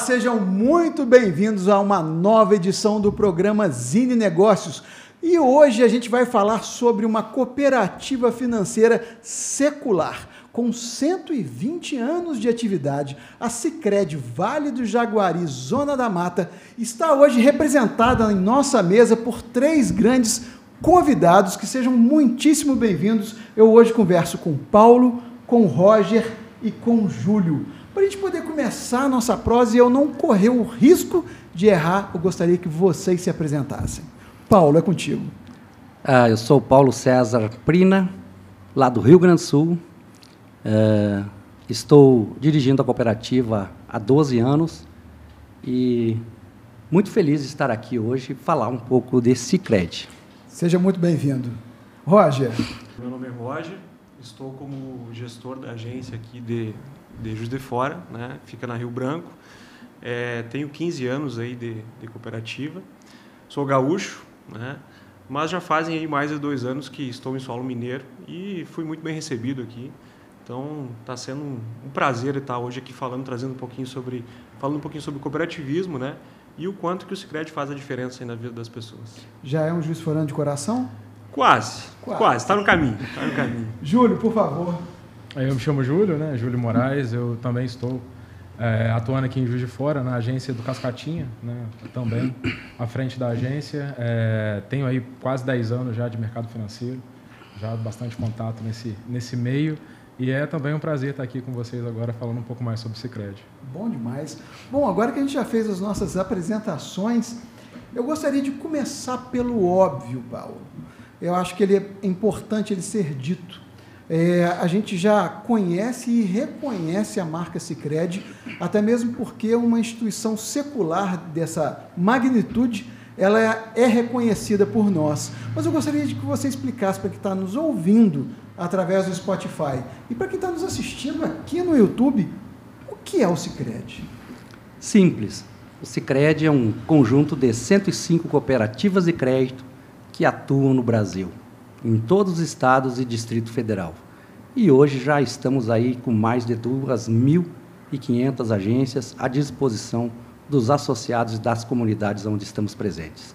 sejam muito bem-vindos a uma nova edição do programa Zine Negócios. E hoje a gente vai falar sobre uma cooperativa financeira secular. Com 120 anos de atividade, a Sicredi Vale do Jaguari, Zona da Mata, está hoje representada em nossa mesa por três grandes convidados que sejam muitíssimo bem-vindos. Eu hoje converso com Paulo, com Roger e com Júlio. Para a gente poder começar a nossa prosa e eu não correr o risco de errar, eu gostaria que vocês se apresentassem. Paulo, é contigo. Ah, eu sou Paulo César Prina, lá do Rio Grande do Sul. É, estou dirigindo a cooperativa há 12 anos e muito feliz de estar aqui hoje e falar um pouco desse Cicred. Seja muito bem-vindo. Roger. Meu nome é Roger, estou como gestor da agência aqui de de Juiz de Fora, né? fica na Rio Branco. É, tenho 15 anos aí de, de, cooperativa. Sou gaúcho, né? mas já fazem aí mais de dois anos que estou em solo mineiro e fui muito bem recebido aqui. Então está sendo um, prazer estar hoje aqui falando, trazendo um pouquinho sobre, falando um pouquinho sobre cooperativismo, né? E o quanto que o Sicredi faz a diferença na vida das pessoas. Já é um juiz forando de coração? Quase, quase. Está no caminho, está no caminho. Júlio, por favor. Eu me chamo Júlio, né? Júlio Moraes. Eu também estou é, atuando aqui em Juiz de Fora, na agência do Cascatinha, né? Também à frente da agência. É, tenho aí quase 10 anos já de mercado financeiro, já bastante contato nesse, nesse meio. E é também um prazer estar aqui com vocês agora falando um pouco mais sobre o Cicred. Bom demais. Bom, agora que a gente já fez as nossas apresentações, eu gostaria de começar pelo óbvio, Paulo. Eu acho que ele é importante ele ser dito é, a gente já conhece e reconhece a marca Sicredi, até mesmo porque uma instituição secular dessa magnitude ela é, reconhecida por nós. Mas eu gostaria de que você explicasse para quem está nos ouvindo através do Spotify e para quem está nos assistindo aqui no YouTube, o que é o Sicredi? Simples. O Sicredi é um conjunto de 105 cooperativas de crédito que atuam no Brasil em todos os estados e Distrito Federal. E hoje já estamos aí com mais de 2.500 agências à disposição dos associados das comunidades onde estamos presentes.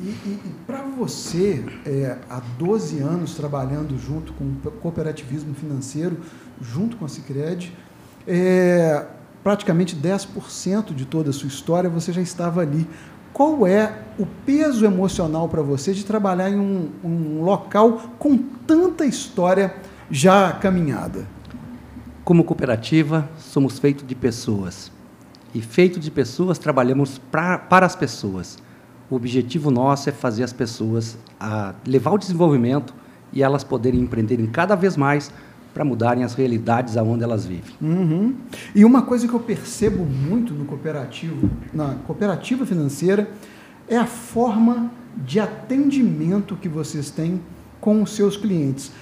E, e, e para você, é, há 12 anos trabalhando junto com o cooperativismo financeiro, junto com a Cicred, é, praticamente 10% de toda a sua história você já estava ali. Qual é o peso emocional para você de trabalhar em um, um, local com tanta história já caminhada? Como cooperativa, somos feitos de pessoas. E feito de pessoas, trabalhamos pra, para as pessoas. O objetivo nosso é fazer as pessoas a levar o desenvolvimento e elas poderem empreenderem cada vez mais para mudarem as realidades aonde elas vivem. Uhum. E uma coisa que eu percebo muito no cooperativo, na cooperativa financeira, é a forma de atendimento que vocês têm com os seus clientes.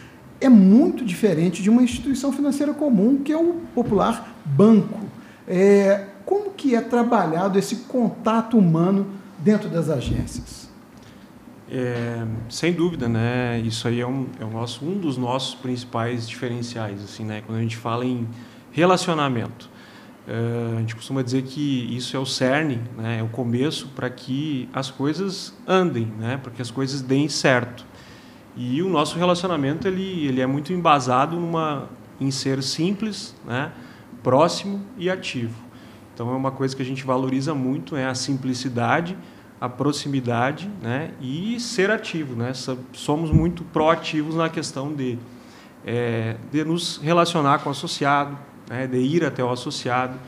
É muito diferente de uma instituição financeira comum, que é o popular banco. É, como que é trabalhado esse contato humano dentro das agências? É, sem dúvida, né? Isso aí é, um, é um, nosso, um dos nossos principais diferenciais, assim, né? Quando a gente fala em relacionamento, é, a gente costuma dizer que isso é o cerne, né? É o começo para que as coisas andem, né? Para que as coisas deem certo. E o nosso relacionamento ele, ele é muito embasado numa, em ser simples, né? Próximo e ativo. Então é uma coisa que a gente valoriza muito é a simplicidade a proximidade né, e ser ativo. Né? Somos muito proativos na questão de, é, de nos relacionar com o associado, né, de ir até o associado.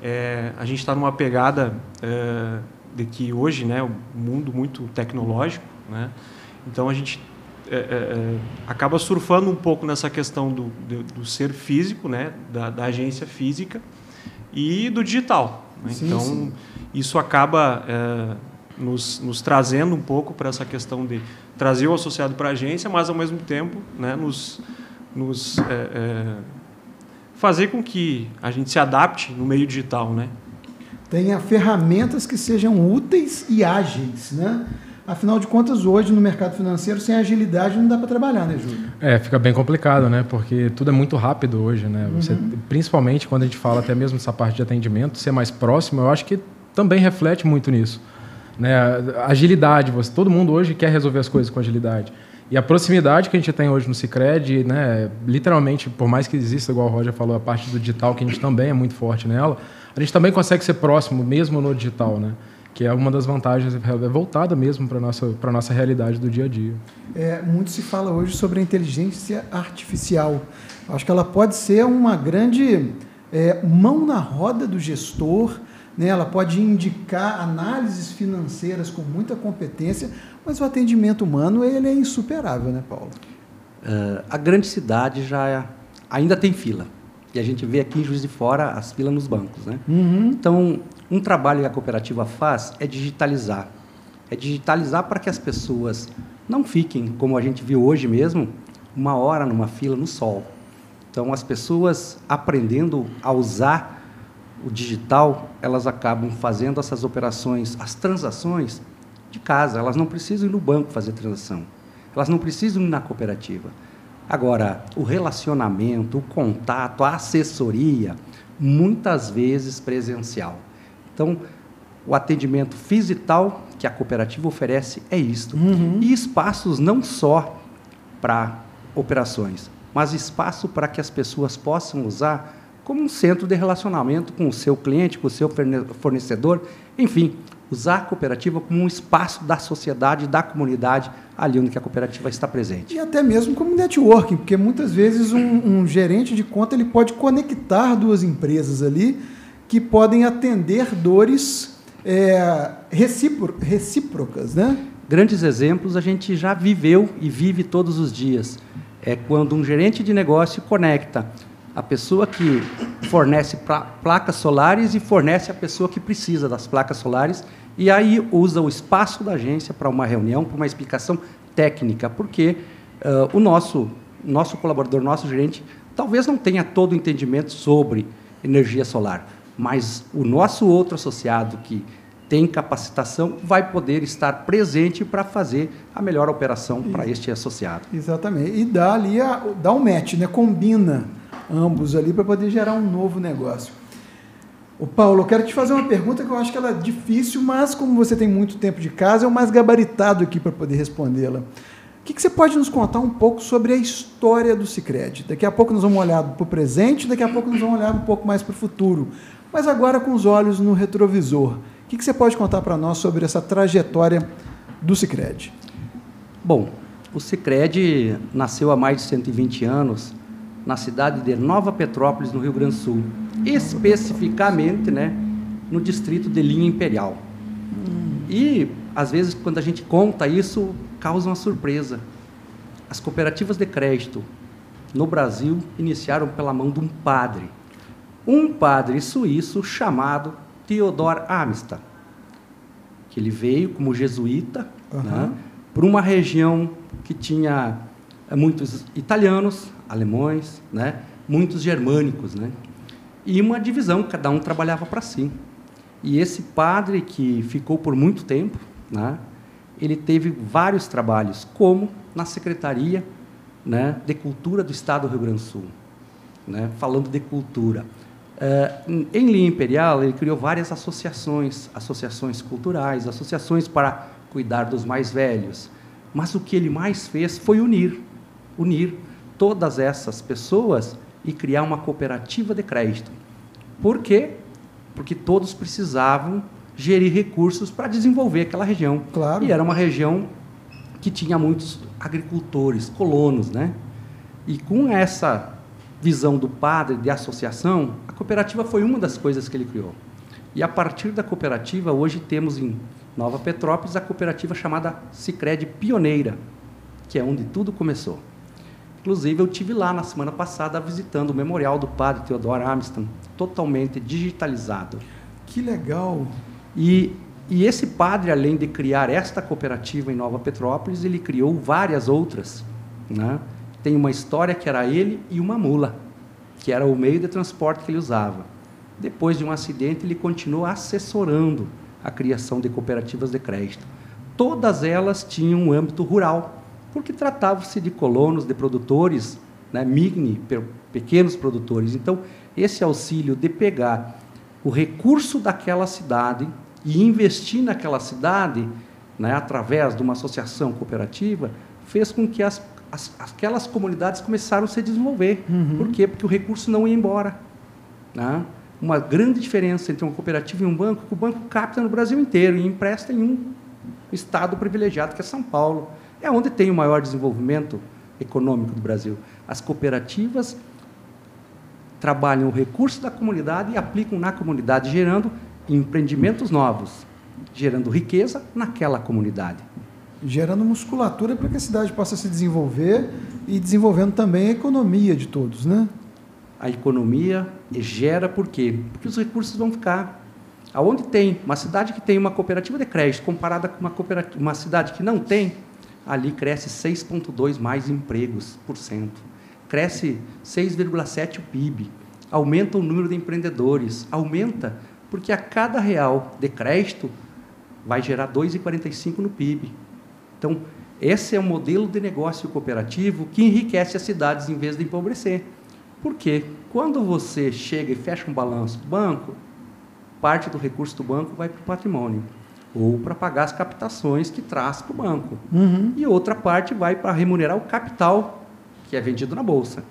É, a gente está numa pegada é, de que hoje né, o mundo muito tecnológico, né, então a gente é, é, é, acaba surfando um pouco nessa questão do, do, do ser físico, né, da, da, agência física e do digital. Né? Sim, então sim. isso acaba nos, nos trazendo um pouco para essa questão de trazer o associado para a agência, mas ao mesmo tempo né, nos, nos é, é, fazer com que a gente se adapte no meio digital, né? Tenha ferramentas que sejam úteis e ágeis, né? Afinal de contas, hoje no mercado financeiro, sem agilidade não dá para trabalhar, né, Júlio? É, fica bem complicado, né? Porque tudo é muito rápido hoje, né? Você, uhum. Principalmente quando a gente fala até mesmo essa parte de atendimento, ser mais próximo, eu acho que também reflete muito nisso. Né? Agilidade, você, todo mundo hoje quer resolver as coisas com agilidade. E a proximidade que a gente tem hoje no Cicred, né, literalmente, por mais que exista, igual o Roger falou, a parte do digital, que a gente também é muito forte nela, a gente também consegue ser próximo, mesmo no digital, né? que é uma das vantagens é voltada mesmo para nossa, para nossa realidade do dia a dia. É, muito se fala hoje sobre a inteligência artificial. Acho que ela pode ser uma grande é, mão na roda do gestor, né? ela pode indicar análises financeiras com muita competência, mas o atendimento humano ele é insuperável, né, Paulo? Uh, a grande cidade já é, ainda tem fila. E a gente vê aqui em Juiz de Fora as filas nos bancos. Né? Uhum. Então, um trabalho que a cooperativa faz é digitalizar. É digitalizar para que as pessoas não fiquem, como a gente viu hoje mesmo, uma hora numa fila no sol. Então, as pessoas aprendendo a usar o digital, elas acabam fazendo essas operações, as transações de casa. Elas não precisam ir no banco fazer transação. Elas não precisam ir na cooperativa. Agora, o relacionamento, o contato, a assessoria, muitas vezes presencial. Então, o atendimento fisical que a cooperativa oferece é isto. Uhum. E espaços não só para operações, mas espaço para que as pessoas possam usar como um centro de relacionamento com o seu cliente, com o seu fornecedor, enfim, usar a cooperativa como um espaço da sociedade, da comunidade, ali onde a cooperativa está presente. E até mesmo como networking, porque muitas vezes um, um gerente de conta ele pode conectar duas empresas ali que podem atender dores é, recíprocas, né? Grandes exemplos a gente já viveu e vive todos os dias. É quando um gerente de negócio conecta a pessoa que fornece placas solares e fornece a pessoa que precisa das placas solares e aí usa o espaço da agência para uma reunião, para uma explicação técnica, porque uh, o nosso nosso colaborador, nosso gerente, talvez não tenha todo o entendimento sobre energia solar, mas o nosso outro associado que tem capacitação vai poder estar presente para fazer a melhor operação para este associado. Exatamente. E dá ali a, dá um match, né? Combina ambos ali para poder gerar um novo negócio. O Paulo, eu quero te fazer uma pergunta que eu acho que ela é difícil, mas como você tem muito tempo de casa, é o mais gabaritado aqui para poder respondê-la. O que, que, você pode nos contar um pouco sobre a história do Cicred? Daqui a pouco nós vamos olhar para o presente, daqui a pouco nós vamos olhar um pouco mais para o futuro, mas agora com os olhos no retrovisor. O que, que você pode contar para nós sobre essa trajetória do Cicred? Bom, o Cicred nasceu há mais de 120 anos na cidade de Nova Petrópolis, no Rio Grande do Sul, especificamente né, no distrito de Linha Imperial. E, às vezes, quando a gente conta isso, causa uma surpresa. As cooperativas de crédito no Brasil iniciaram pela mão de um padre, um padre suíço chamado Theodor Amistad, que ele veio como jesuíta uhum. né, para uma região que tinha muitos italianos, alemães, né? muitos germânicos, né? e uma divisão, cada um trabalhava para si. E esse padre que ficou por muito tempo, né? ele teve vários trabalhos, como na Secretaria né, de Cultura do Estado do Rio Grande do Sul, né, falando de cultura. Uh, em linha imperial, ele criou várias associações, associações culturais, associações para cuidar dos mais velhos. Mas o que ele mais fez foi unir, unir todas essas pessoas e criar uma cooperativa de crédito. Por quê? Porque todos precisavam gerir recursos para desenvolver aquela região. Claro. E era uma região que tinha muitos agricultores, colonos, né? E com essa visão do padre de associação, a cooperativa foi uma das coisas que ele criou. E a partir da cooperativa, hoje temos em Nova Petrópolis a cooperativa chamada Sicredi Pioneira, que é onde tudo começou. Inclusive, eu tive lá na semana passada visitando o memorial do padre Theodore Armstrong, totalmente digitalizado. Que legal! E, e esse padre, além de criar esta cooperativa em Nova Petrópolis, ele criou várias outras. Né? Tem uma história que era ele e uma mula, que era o meio de transporte que ele usava. Depois de um acidente, ele continuou assessorando a criação de cooperativas de crédito. todas elas tinham um âmbito rural, porque tratavam-se de colonos, de produtores, né, migni, pequenos produtores. Então, esse auxílio de pegar o recurso daquela cidade e investir naquela cidade, né, através de uma associação cooperativa, fez com que as, as, aquelas comunidades começaram a se desenvolver. Uhum. Por quê? Porque o recurso não ia embora. Né? Uma grande diferença entre uma cooperativa e um banco, que o banco capta no Brasil inteiro e empresta em um estado privilegiado, que é São Paulo. É onde tem o maior desenvolvimento econômico do Brasil. As cooperativas trabalham o recurso da comunidade e aplicam na comunidade, gerando empreendimentos novos, gerando riqueza naquela comunidade. Gerando musculatura para que a cidade possa se desenvolver e desenvolvendo também a economia de todos, né? A economia gera por quê? Porque os recursos vão ficar. Aonde tem uma cidade que tem uma cooperativa de crédito comparada com uma, cooperativa, uma cidade que não tem, ali cresce 6,2 mais empregos por cento. Cresce 6,7 o PIB. Aumenta o número de empreendedores. Aumenta porque a cada real de crédito vai gerar 2,45 no PIB. Então, esse é o modelo de negócio cooperativo que enriquece as cidades em vez de empobrecer. Porque quando você chega e fecha um balanço do banco, parte do recurso do banco vai para o patrimônio ou para pagar as captações que traz para o banco. Uhum. E outra parte vai para remunerar o capital que é vendido na bolsa.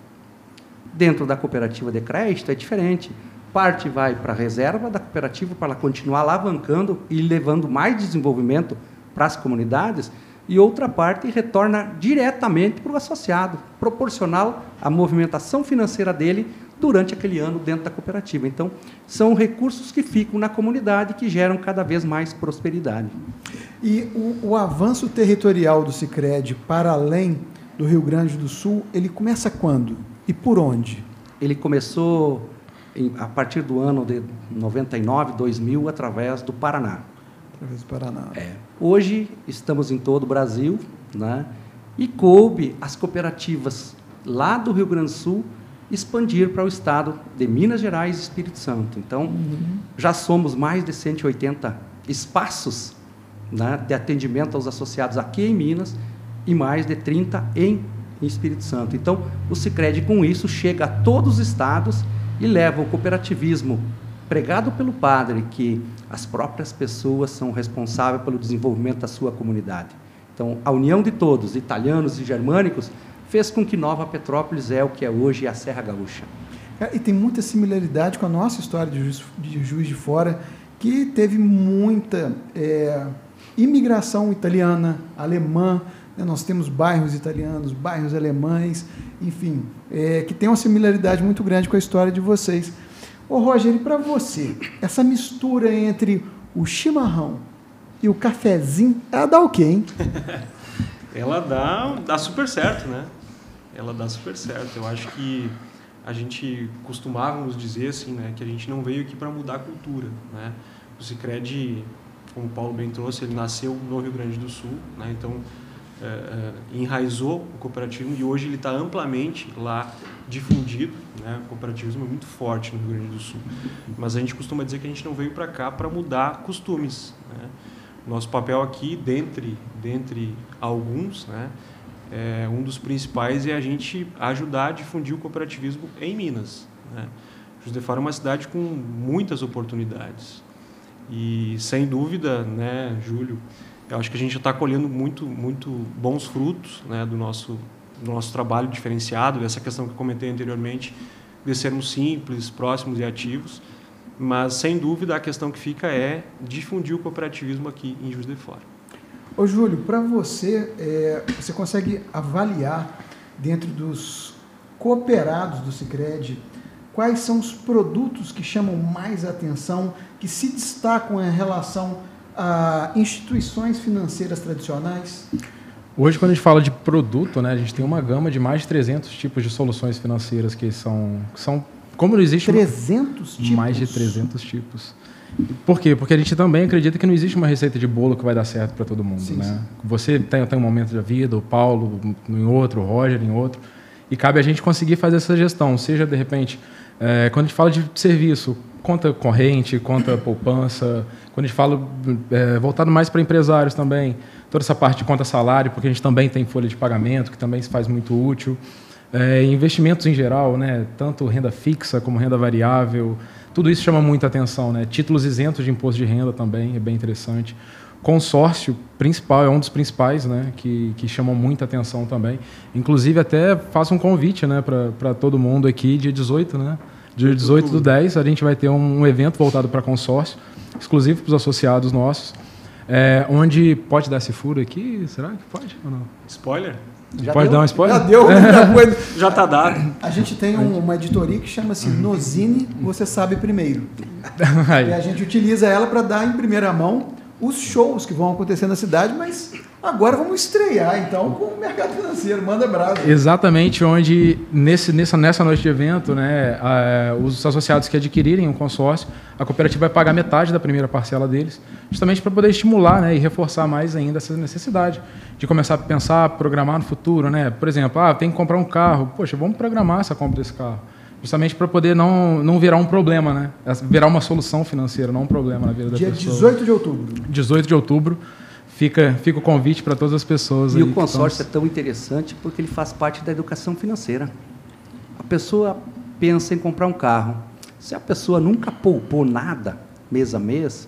Dentro da cooperativa de crédito é diferente parte vai para a reserva da cooperativa para ela continuar alavancando e levando mais desenvolvimento para as comunidades, e outra parte retorna diretamente para o associado, proporcional à movimentação financeira dele durante aquele ano dentro da cooperativa. Então, são recursos que ficam na comunidade que geram cada vez mais prosperidade. E o, o avanço territorial do Sicredi para além do Rio Grande do Sul, ele começa quando e por onde? Ele começou a partir do ano de 99, 2000, através do Paraná. Através do Paraná. É. Hoje estamos em todo o Brasil, né? e coube as cooperativas lá do Rio Grande do Sul expandir para o estado de Minas Gerais e Espírito Santo. Então, uhum. já somos mais de 180 espaços né, de atendimento aos associados aqui em Minas e mais de 30 em, em Espírito Santo. Então, o Sicredi com isso chega a todos os estados e leva o cooperativismo pregado pelo padre que as próprias pessoas são responsáveis pelo desenvolvimento da sua comunidade. Então, a união de todos, italianos e germânicos, fez com que Nova Petrópolis é o que é hoje a Serra Gaúcha. E tem muita similaridade com a nossa história de Juiz de, Juiz de Fora, que teve muita é, imigração italiana, alemã, né? Nós temos bairros italianos, bairros alemães, enfim, é, que tem uma similaridade muito grande com a história de vocês. Ô Roger, e para você, essa mistura entre o chimarrão e o cafezinho, ela dá o quê, hein? ela dá, dá super certo, né? Ela dá super certo. Eu acho que a gente costumávamos dizer assim, né, que a gente não veio aqui para mudar a cultura, né? O Sicredi, como o Paulo bem trouxe, ele nasceu no Rio Grande do Sul, né? Então é, é, enraizou o cooperativismo e hoje ele está amplamente lá difundido. Né? O cooperativismo é muito forte no Rio Grande do Sul. Mas a gente costuma dizer que a gente não veio para cá para mudar costumes. Né? Nosso papel aqui, dentre, dentre alguns, né? É, um dos principais é a gente ajudar a difundir o cooperativismo em Minas. Né? Juiz de Fora é uma cidade com muitas oportunidades. E, sem dúvida, né, Júlio, eu acho que a gente está colhendo muito, muito bons frutos né, do, nosso, do nosso trabalho diferenciado, dessa questão que eu comentei anteriormente, de sermos simples, próximos e ativos. Mas, sem dúvida, a questão que fica é difundir o cooperativismo aqui em Juiz de Fora. Ô, Júlio, para você, é, você consegue avaliar, dentro dos cooperados do Cicred, quais são os produtos que chamam mais atenção, que se destacam em relação a instituições financeiras tradicionais? Hoje, quando a gente fala de produto, né, a gente tem uma gama de mais de 300 tipos de soluções financeiras que são, são como não existe 300 tipos? Mais de 300 tipos. Por quê? Porque a gente também acredita que não existe uma receita de bolo que vai dar certo para todo mundo. Sim, né? Sim. Você tem, tem um momento da vida, o Paulo em outro, o Roger em outro, e cabe a gente conseguir fazer essa gestão, seja de repente, é, quando a gente fala de serviço, conta corrente, conta poupança. Quando a gente fala é, voltado mais para empresários também, toda essa parte de conta salário, porque a gente também tem folha de pagamento, que também se faz muito útil. É, investimentos em geral, né, tanto renda fixa como renda variável, tudo isso chama muita atenção. Né? Títulos isentos de imposto de renda também é bem interessante. Consórcio principal é um dos principais, né, que, que chamam muita atenção também. Inclusive, até faço um convite né, para todo mundo aqui, dia 18, né? Dia 18 do 10, a gente vai ter um, um evento voltado para consórcio, exclusivo para os associados nossos, é, onde pode dar esse furo aqui? Será que pode ou não? Spoiler? Já pode deu? dar um spoiler? Já deu muita coisa. Já tá dado. A gente tem um- uma editoria que chama-se Nozine Você Sabe Primeiro. E a gente utiliza ela para dar em primeira mão os shows que vão acontecer na cidade, mas agora vamos estrear então com o mercado financeiro. Manda brasa. Exatamente onde, nesse, nessa, nessa noite de evento, né, a- os associados que adquirirem um consórcio, a cooperativa vai pagar metade da primeira parcela deles, justamente para poder estimular né, e reforçar mais ainda essa necessidade de começar a pensar, programar no futuro. Né? Por exemplo, ah, tem que comprar um carro, poxa, vamos programar essa compra desse carro. Justamente para poder não, não virar um problema, né? virar uma solução financeira, não um problema na vida da Dia pessoa. 18 de outubro. 18 de outubro, fica, fica o convite para todas as pessoas. E aí o consórcio estão- é tão interessante porque ele faz parte da educação financeira. A pessoa pensa em comprar um carro. Se a pessoa nunca poupou nada mês a mês,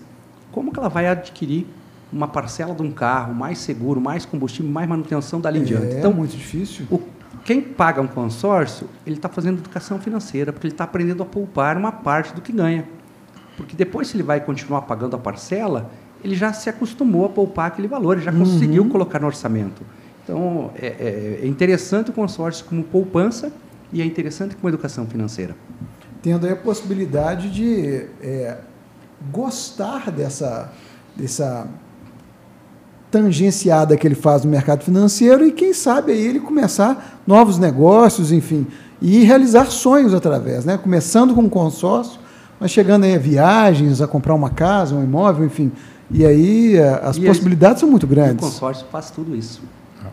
como que ela vai adquirir uma parcela de um carro mais seguro, mais combustível, mais manutenção dali em diante? É Então, muito difícil. o- quem paga um consórcio, ele está fazendo educação financeira, porque ele está aprendendo a poupar uma parte do que ganha. Porque depois, se ele vai continuar pagando a parcela, ele já se acostumou a poupar aquele valor, ele já conseguiu colocar no orçamento. Então, é, é- é interessante o consórcio como poupança e é interessante como educação financeira. Tendo aí a possibilidade de é, gostar dessa, dessa tangenciada que ele faz no mercado financeiro e quem sabe aí ele começar novos negócios, enfim, e realizar sonhos através, né? Começando com um consórcio, mas chegando aí a viagens, a comprar uma casa, um imóvel, enfim. E aí a- as E possibilidades são muito E o grandes. consórcio faz tudo isso.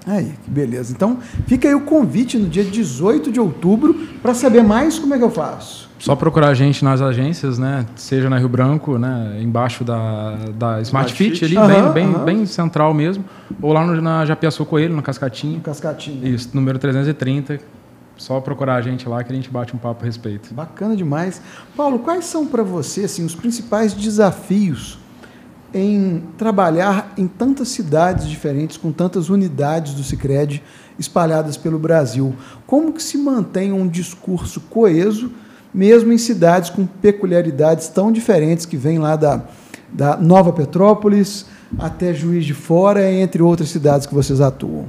Aí, que beleza. Então, fica aí o convite no dia 18 de outubro para saber mais como é que eu faço. Só procurar a gente nas agências, né? Seja na Rio Branco, né? Embaixo da, da Smart Smart Fit, Fit. ali, Aham, bem, bem, aham. bem central mesmo. Ou lá no, na Japiaçu Coelho, no Cascatinho. Um cascatinho. Isso, número 330. Só procurar a gente lá que a gente bate um papo a respeito. Bacana demais. Paulo, quais são para você assim, os principais desafios em trabalhar em tantas cidades diferentes, com tantas unidades do Cicred espalhadas pelo Brasil? Como que se mantém um discurso coeso, mesmo em cidades com peculiaridades tão diferentes que vêm lá da, da Nova Petrópolis até Juiz de Fora, entre outras cidades que vocês atuam?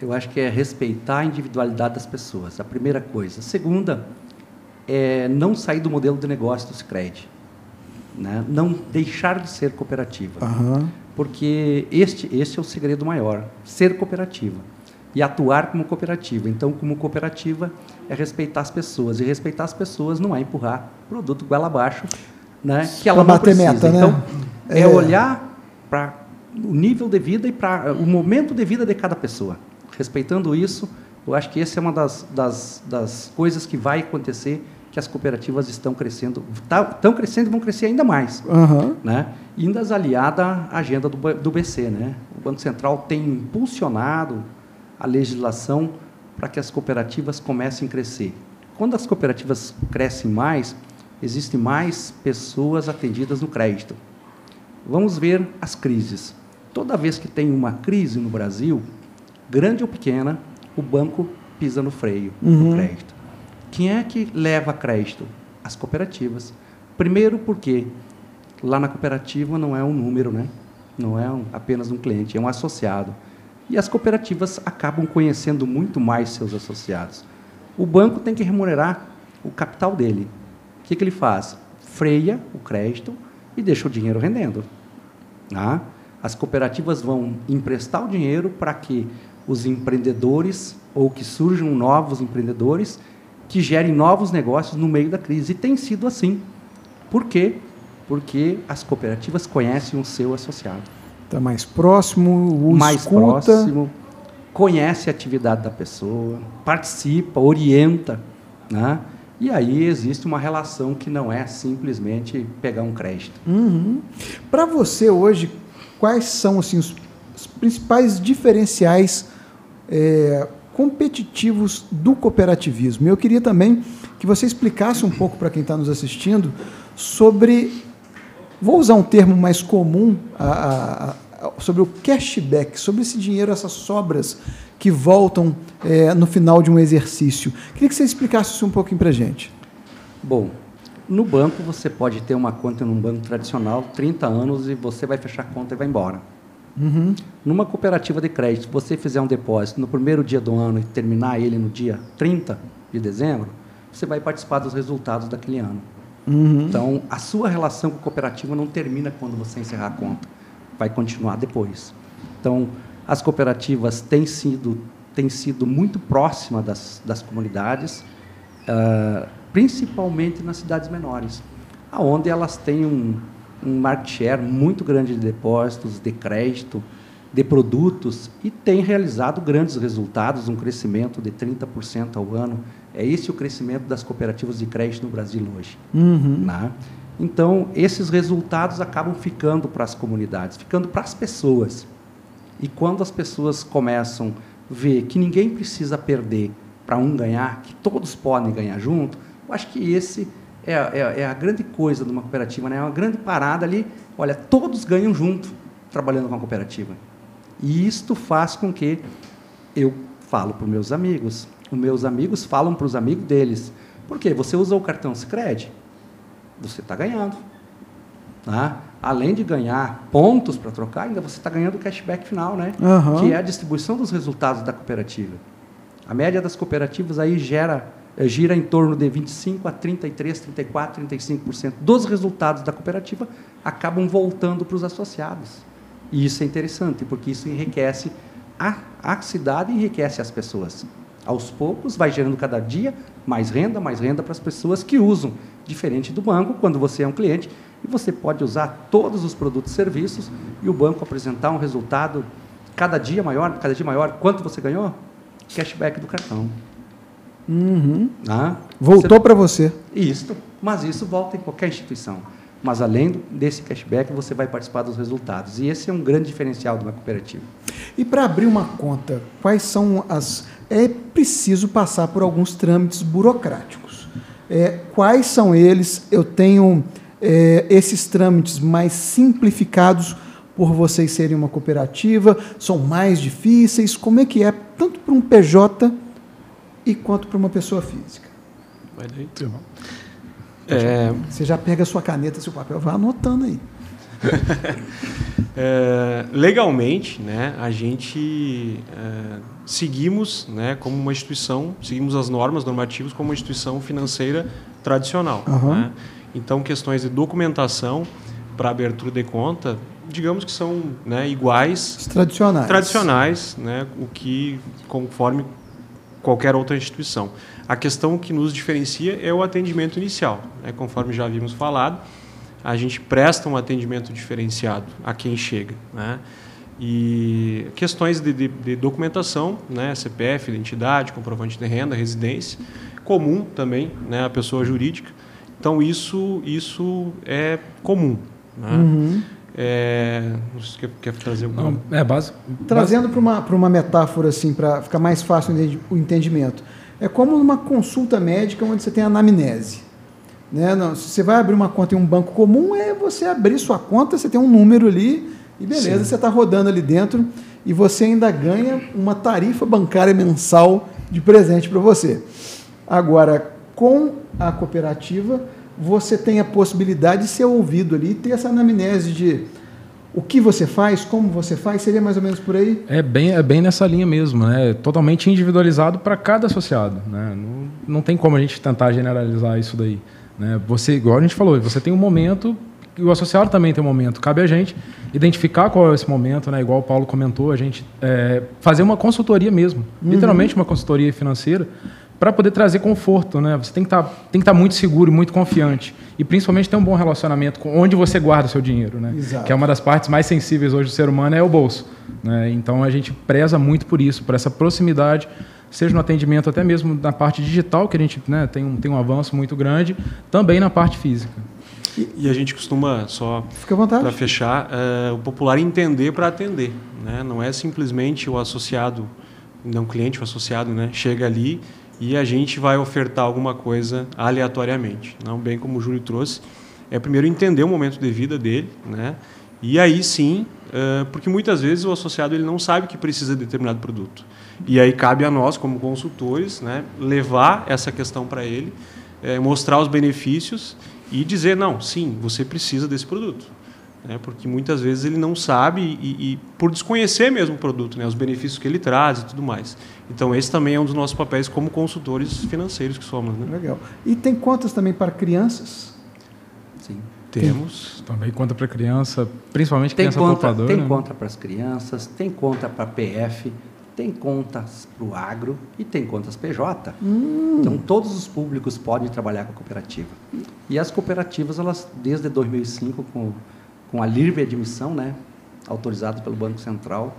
Eu acho que é respeitar a individualidade das pessoas, a primeira coisa. A segunda é não sair do modelo de negócio do Sicredi, né? Não deixar de ser cooperativa. Aham. Porque este, este é o segredo maior, ser cooperativa e atuar como cooperativa. Então, como cooperativa é respeitar as pessoas e respeitar as pessoas não é empurrar produto goela abaixo, né? Que ela Pra não precisa. meta, né? Então, é, É. olhar para o nível de vida e para o momento de vida de cada pessoa. Respeitando isso, eu acho que essa é uma das, das, das coisas que vai acontecer que as cooperativas estão crescendo, tá- estão crescendo e vão crescer ainda mais Aham. né? Ainda aliada à agenda do, do BC. Né? O Banco Central tem impulsionado a legislação para que as cooperativas comecem a crescer. Quando as cooperativas crescem mais, existem mais pessoas atendidas no crédito. Vamos ver as crises. Toda vez que tem uma crise no Brasil, grande ou pequena, o banco pisa no freio Uhum. do crédito. Quem é que leva crédito? As cooperativas. Primeiro porque lá na cooperativa não é um número, né? não é um- apenas um cliente, é um associado. E as cooperativas acabam conhecendo muito mais seus associados. O banco tem que remunerar o capital dele. O que, que ele faz? Freia o crédito e deixa o dinheiro rendendo. Tá? As cooperativas vão emprestar o dinheiro para que os empreendedores ou que surjam novos empreendedores que gerem novos negócios no meio da crise. E tem sido assim. Por quê? Porque as cooperativas conhecem o seu associado. Está mais próximo, o mais escuta. próximo, conhece a atividade da pessoa, participa, orienta. Né? E aí existe uma relação que não é simplesmente pegar um crédito. Uhum. Para você hoje, quais são assim, os os principais diferenciais é, competitivos do cooperativismo. Eu queria também que você explicasse um pouco para quem está nos assistindo sobre, vou usar um termo mais comum, a, a, a, sobre o cashback, sobre esse dinheiro, essas sobras que voltam é, no final de um exercício. Queria que você explicasse isso um pouquinho para a gente. Bom, no banco você pode ter uma conta num banco tradicional, 30 anos, e você vai fechar a conta e vai embora. Uhum. Numa cooperativa de crédito, você fizer um depósito no primeiro dia do ano e terminar ele no dia 30 de dezembro, você vai participar dos resultados daquele ano. Uhum. Então, a sua relação com a cooperativa não termina quando você encerrar a conta, vai continuar depois. Então, as cooperativas têm sido, têm sido muito próximas das, das comunidades, uh, principalmente nas cidades menores, aonde elas têm um, um market share muito grande de depósitos, de crédito, de produtos e tem realizado grandes resultados, um crescimento de 30% ao ano. É esse o crescimento das cooperativas de crédito no Brasil hoje. Uhum. Né? Então, esses resultados acabam ficando para as comunidades, ficando para as pessoas. E quando as pessoas começam a ver que ninguém precisa perder para um ganhar, que todos podem ganhar junto, eu acho que esse é, é, é, a grande coisa de uma cooperativa, né? é uma grande parada ali. Olha, todos ganham junto trabalhando com a cooperativa. E isto faz com que eu falo para os meus amigos, os meus amigos falam para os amigos deles. Por quê? Você usa o cartão Sicredi, você está ganhando. Tá? Além de ganhar pontos para trocar, ainda você está ganhando o cashback final, né? Uhum. que é a distribuição dos resultados da cooperativa. A média das cooperativas aí gera gira em torno de 25 a 33, 34, 35% dos resultados da cooperativa acabam voltando para os associados. E isso é interessante, porque isso enriquece a, a cidade enriquece as pessoas. Aos poucos, vai gerando cada dia mais renda, mais renda para as pessoas que usam. Diferente do banco, quando você é um cliente e você pode usar todos os produtos e serviços e o banco apresentar um resultado cada dia maior, cada dia maior. Quanto você ganhou? Cashback do cartão. Uhum. Ah, Voltou para você. Isso, mas isso volta em qualquer instituição. Mas além desse cashback, você vai participar dos resultados. E esse é um grande diferencial de uma cooperativa. E para abrir uma conta, quais são as. É preciso passar por alguns trâmites burocráticos. É, quais são eles? Eu tenho é, esses trâmites mais simplificados por vocês serem uma cooperativa? São mais difíceis? Como é que é, tanto para um PJ e quanto para uma pessoa física. Vai daí. É... Você já pega a sua caneta, seu papel, vai anotando aí. é, legalmente, né, a gente é, seguimos, né, como uma instituição, seguimos as normas normativas como uma instituição financeira tradicional. Uhum. Né? Então, questões de documentação para abertura de conta, digamos que são né, iguais, Os tradicionais, tradicionais, né, o que conforme qualquer outra instituição. A questão que nos diferencia é o atendimento inicial. Né? Conforme já havíamos falado, a gente presta um atendimento diferenciado a quem chega. Né? E questões de, de, de, documentação, né? CPF, identidade, comprovante de renda, residência, comum também, né? a pessoa jurídica. Então, isso, isso é comum. Né? Uhum. É, quer, quer trazer alguma... Não, é básico. Trazendo para uma, uma metáfora assim, para ficar mais fácil o entendimento. É como uma consulta médica onde você tem anamnese. Né? Não, se você vai abrir uma conta em um banco comum, é você abrir sua conta, você tem um número ali e beleza, Sim. você está rodando ali dentro e você ainda ganha uma tarifa bancária mensal de presente para você. Agora, com a cooperativa, você tem a possibilidade de ser ouvido ali, ter essa anamnese de o que você faz, como você faz, seria mais ou menos por aí? É bem, é bem nessa linha mesmo, né? Totalmente individualizado para cada associado, né? Não, não tem como a gente tentar generalizar isso daí, né? Você, igual a gente falou, você tem um momento o associado também tem um momento. Cabe a gente identificar qual é esse momento, né? Igual o Paulo comentou, a gente é, fazer uma consultoria mesmo, uhum. literalmente uma consultoria financeira para poder trazer conforto, né? Você tem que estar tá, tem que estar tá muito seguro e muito confiante e principalmente ter um bom relacionamento com onde você guarda o seu dinheiro, né? Exato. Que é uma das partes mais sensíveis hoje do ser humano é o bolso, né? Então a gente preza muito por isso, por essa proximidade, seja no atendimento até mesmo na parte digital que a gente né, tem um tem um avanço muito grande, também na parte física. E a gente costuma, só para fechar, eh, o popular entender para atender. Né? Não é simplesmente o associado, não o cliente, o associado, né? chega ali e a gente vai ofertar alguma coisa aleatoriamente. Não bem como o Júlio trouxe. É primeiro entender o momento de vida dele, né? e aí sim, porque muitas vezes o associado ele não sabe que precisa de determinado produto. E aí cabe a nós, como consultores, né, levar essa questão para ele, eh, mostrar os benefícios e dizer, não, sim, você precisa desse produto. Né, porque muitas vezes ele não sabe e, e por desconhecer mesmo o produto, né, os benefícios que ele traz e tudo mais. Então esse também é um dos nossos papéis como consultores financeiros que somos. Né? Legal. E tem contas também para crianças? Sim. Temos. Também conta para criança, principalmente Tem criança conta, poupadora. tem né? conta para as crianças, tem conta para PF, tem contas para o agro e tem contas PJ. Então todos os públicos podem trabalhar com a cooperativa. E as cooperativas, elas desde 2005 com, com a livre admissão, né, autorizada pelo Banco Central,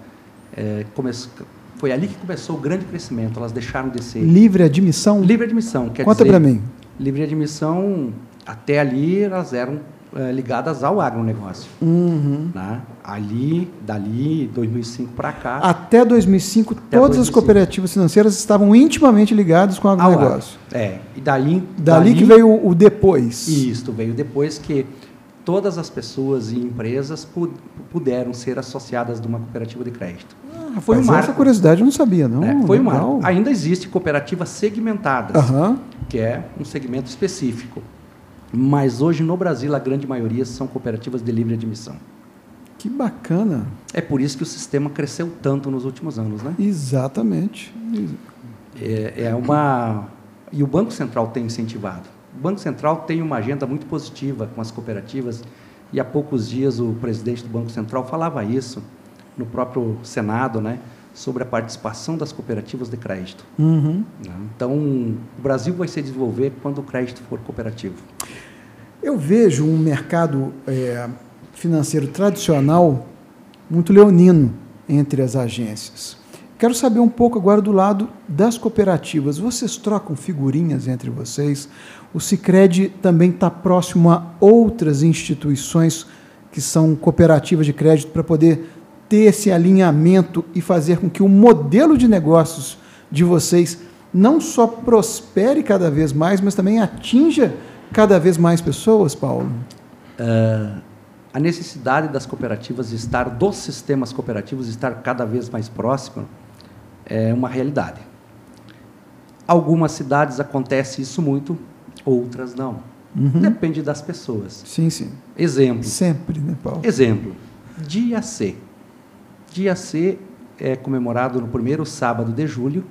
começou- foi ali que começou o grande crescimento. Elas deixaram de ser Livre admissão? livre admissão. Quer Conta para mim. Livre admissão, até ali elas eram eh, ligadas ao agronegócio. Uhum. Né? Ali, dali, 2005 para cá, Até 2005, Até todas as 2005. cooperativas financeiras estavam intimamente ligadas com o ao agronegócio. agro. É, e daí, Dali que veio o, o depois. Isto veio depois que todas as pessoas e empresas pu- puderam ser associadas de uma cooperativa de crédito. Ah, Foi um rapaz, marco. Essa curiosidade eu não sabia, não. né? Foi um marco. Ainda existe cooperativas segmentadas, Aham. que é um segmento específico. Mas hoje no Brasil a grande maioria são cooperativas de livre admissão. Que bacana. É por isso que o sistema cresceu tanto nos últimos anos, né? Exatamente. É, é uma e o Banco Central tem incentivado. O Banco Central tem uma agenda muito positiva com as cooperativas e há poucos dias o presidente do Banco Central falava isso no próprio Senado, né, sobre a participação das cooperativas de crédito. Uhum. né? Então, o Brasil vai se desenvolver quando o crédito for cooperativo. Eu vejo um mercado é, financeiro tradicional muito leonino entre as agências. Quero saber um pouco agora do lado das cooperativas. Vocês trocam figurinhas entre vocês? O Sicredi também está próximo a outras instituições que são cooperativas de crédito para poder ter esse alinhamento e fazer com que o modelo de negócios de vocês não só prospere cada vez mais, mas também atinja cada vez mais pessoas, Paulo? Ah, a necessidade das cooperativas estar, dos sistemas cooperativos, estar cada vez mais próximo, é uma realidade. Algumas cidades acontece isso muito, outras não. Uhum. Depende das pessoas. Sim, sim. Exemplo. Sempre, né, Paulo? Exemplo. Dia C. Dia C é comemorado no primeiro sábado de julho,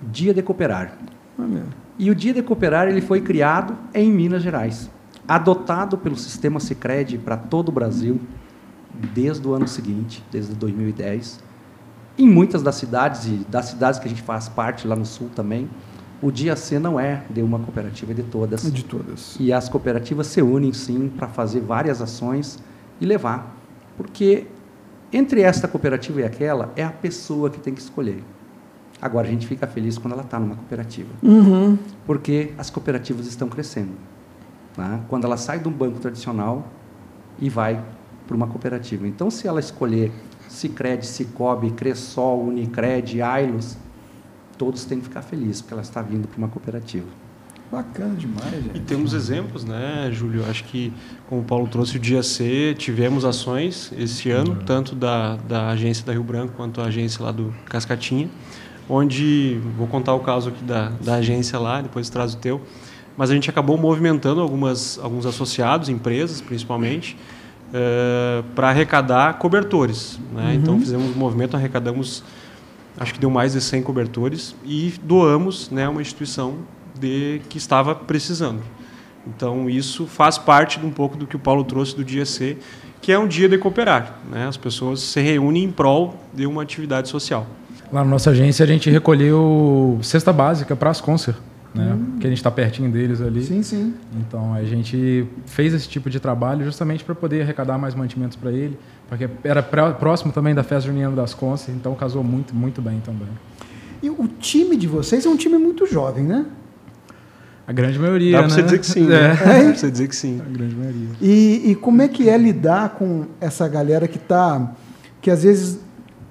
Dia de Cooperar. Ah. E o Dia de Cooperar ele foi criado em Minas Gerais, adotado pelo sistema Sicredi para todo o Brasil desde o ano seguinte, desde 2010. Em muitas das cidades e das cidades que a gente faz parte lá no sul também, o Dia C não é de uma cooperativa, é de todas. De todas. E as cooperativas se unem sim para fazer várias ações e levar. Porque entre esta cooperativa e aquela é a pessoa que tem que escolher. Agora a gente fica feliz quando ela está numa cooperativa, Uhum. porque as cooperativas estão crescendo. né? Quando ela sai de um banco tradicional e vai para uma cooperativa. Então, se ela escolher Sicredi, Cicobi, Cressol, Unicred, Ailos, todos têm que ficar felizes porque ela está vindo para uma cooperativa. Bacana demais, E gente. temos exemplos, né, Júlio? Acho que, como o Paulo trouxe o Dia C, tivemos ações esse ano, tanto da, da agência da Rio Branco quanto a agência lá do Cascatinha, onde, vou contar o caso aqui da, da agência lá, depois traz o teu, mas a gente acabou movimentando algumas, alguns associados, empresas principalmente, para arrecadar cobertores. Né? Então, fizemos um movimento, arrecadamos, acho que deu mais de 100 cobertores e doamos né, uma instituição de que estava precisando. Então, isso faz parte de um pouco do que o Paulo trouxe do dia C, que é um dia de cooperar. Né? As pessoas se reúnem em prol de uma atividade social. Lá na nossa agência a gente recolheu cesta básica para as Concer, né? Que a gente está pertinho deles ali. Sim, sim. Então a gente fez esse tipo de trabalho justamente para poder arrecadar mais mantimentos para ele, porque era pró- próximo também da festa junina das Concer, então casou muito, muito bem também. E o time de vocês é um time muito jovem, né? A grande maioria, Dá né? pra você dizer que sim, né? É. Dá pra você dizer que sim. A grande maioria. E, e como é que é lidar com essa galera que está, que às vezes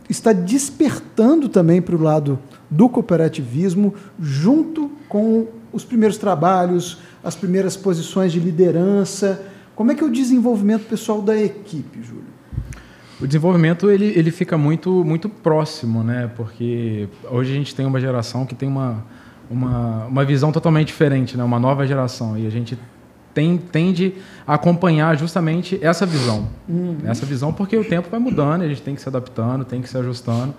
está despertando também para o lado do cooperativismo, junto com os primeiros trabalhos, as primeiras posições de liderança? Como é que é o desenvolvimento pessoal da equipe, Júlio? O desenvolvimento ele, ele fica muito muito próximo, né? Porque hoje a gente tem uma geração que tem uma, uma, uma visão totalmente diferente, né? Uma nova geração e a gente tem, tende a acompanhar justamente essa visão, essa visão porque o tempo vai mudando, a gente tem que se adaptando, tem que se ajustando.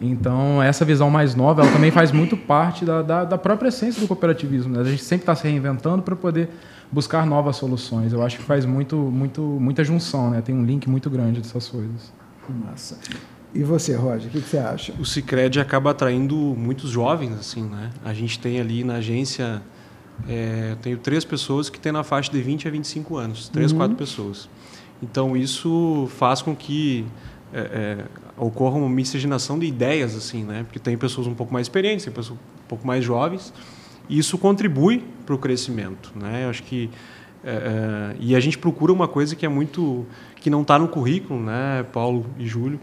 Então essa visão mais nova, ela também faz muito parte da, da, da própria essência do cooperativismo. Né? A gente sempre está se reinventando para poder buscar novas soluções. Eu acho que faz muito, muito, muita junção, né? Tem um link muito grande dessas coisas. Massa. E você, Roger, o que, que você acha? O Cicred acaba atraindo muitos jovens, assim, né? A gente tem ali na agência, é, eu tenho três pessoas que têm na faixa de 20 a 25 anos, três, quatro pessoas. Então isso faz com que é, é, ocorra uma miscigenação de ideias, assim, né? Porque tem pessoas um pouco mais experientes, tem pessoas um pouco mais jovens, e isso contribui para o crescimento, né? Eu acho que é, é, e a gente procura uma coisa que é muito que não está no currículo, né, Paulo e Júlio,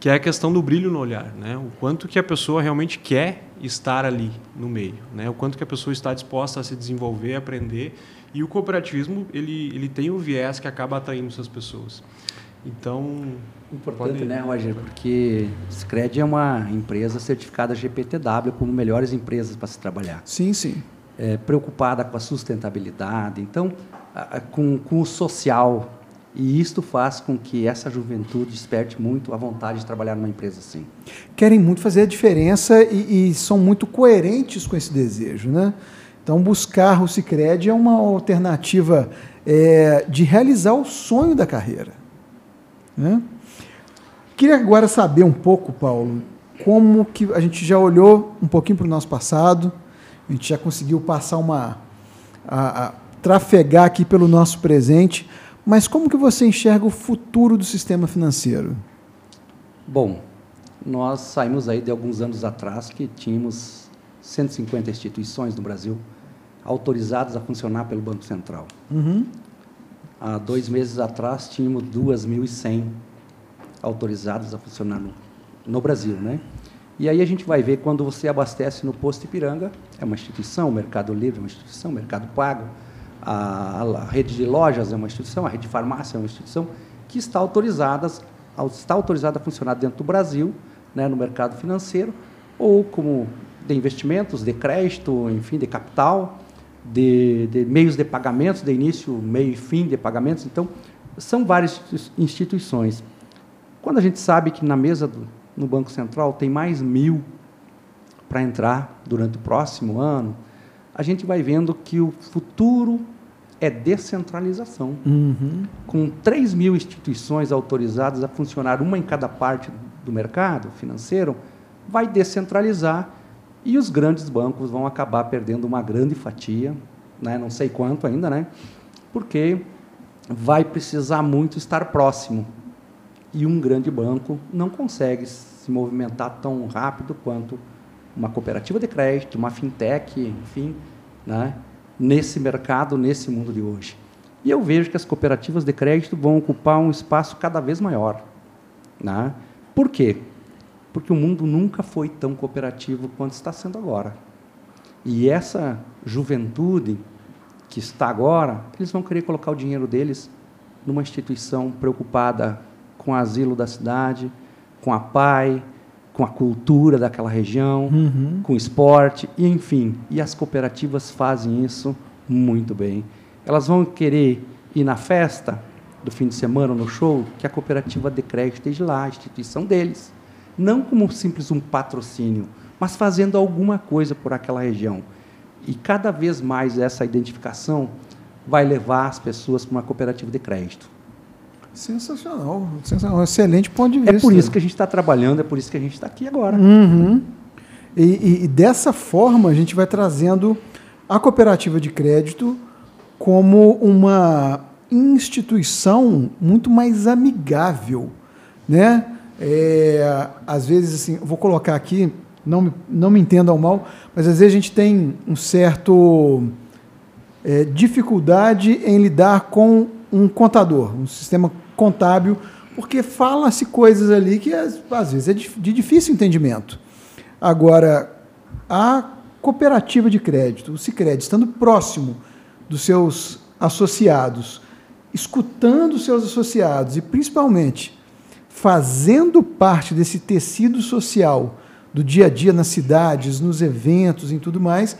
que é a questão do brilho no olhar, né? O quanto que a pessoa realmente quer estar ali no meio, né? O quanto que a pessoa está disposta a se desenvolver, aprender. E o cooperativismo ele ele tem o viés que acaba atraindo essas pessoas. Então Importante, né, Roger? Porque o Scred é uma empresa certificada GPTW como melhores empresas para se trabalhar. Sim, sim. É, preocupada com a sustentabilidade, então, a- a- com, com o social. E isto faz com que essa juventude desperte muito a vontade de trabalhar numa empresa assim. Querem muito fazer a diferença e, e são muito coerentes com esse desejo, né? Então, buscar o Cicred é uma alternativa é, de realizar o sonho da carreira. Né? Queria agora saber um pouco, Paulo, como que a gente já olhou um pouquinho para o nosso passado, a gente já conseguiu passar uma a, a trafegar aqui pelo nosso presente, mas como que você enxerga o futuro do sistema financeiro? Bom, nós saímos aí de alguns anos atrás que tínhamos 150 instituições no Brasil autorizadas a funcionar pelo Banco Central. Uhum. Há dois meses atrás tínhamos 2.100 autorizadas a funcionar no, no Brasil, né? E aí a gente vai ver quando você abastece no posto Ipiranga, é uma instituição, o Mercado Livre é uma instituição, o Mercado Pago, a, a rede de lojas é uma instituição, a rede de farmácia é uma instituição que está autorizada, está autorizada a funcionar dentro do Brasil, né, no mercado financeiro, ou como de investimentos, de crédito, enfim, de capital, de, de meios de pagamentos, de início, meio e fim de pagamentos. Então, são várias instituições. Quando a gente sabe que na mesa do, no Banco Central tem mais mil para entrar durante o próximo ano, a gente vai vendo que o futuro é descentralização. Uhum. Com 3 mil instituições autorizadas a funcionar, uma em cada parte do mercado financeiro, vai descentralizar e os grandes bancos vão acabar perdendo uma grande fatia, né? não sei quanto ainda, né? porque vai precisar muito estar próximo. E um grande banco não consegue se movimentar tão rápido quanto uma cooperativa de crédito, uma fintech, enfim, né? nesse mercado, nesse mundo de hoje. E eu vejo que as cooperativas de crédito vão ocupar um espaço cada vez maior. Né? Por quê? Porque o mundo nunca foi tão cooperativo quanto está sendo agora. E essa juventude que está agora, eles vão querer colocar o dinheiro deles numa instituição preocupada com o asilo da cidade, com a PAI, com a cultura daquela região, Uhum. com esporte, e enfim. E as cooperativas fazem isso muito bem. Elas vão querer ir na festa do fim de semana, no show, que a cooperativa de crédito esteja lá, a instituição deles. Não como simples um patrocínio, mas fazendo alguma coisa por aquela região. E cada vez mais essa identificação vai levar as pessoas para uma cooperativa de crédito. Sensacional, sensacional, um excelente ponto de vista. É por isso que a gente está trabalhando, é por isso que a gente está aqui agora. Uhum. E, e- e dessa forma a gente vai trazendo a cooperativa de crédito como uma instituição muito mais amigável, né? É, às vezes assim, vou colocar aqui, não me, não me entendam mal, mas às vezes a gente tem um certo é, dificuldade em lidar com um contador, um sistema contábil, porque fala-se coisas ali que às, às vezes é de, difícil entendimento. Agora, a cooperativa de crédito, o Sicredi, estando próximo dos seus associados, escutando os seus associados e principalmente fazendo parte desse tecido social do dia a dia nas cidades, nos eventos e tudo mais,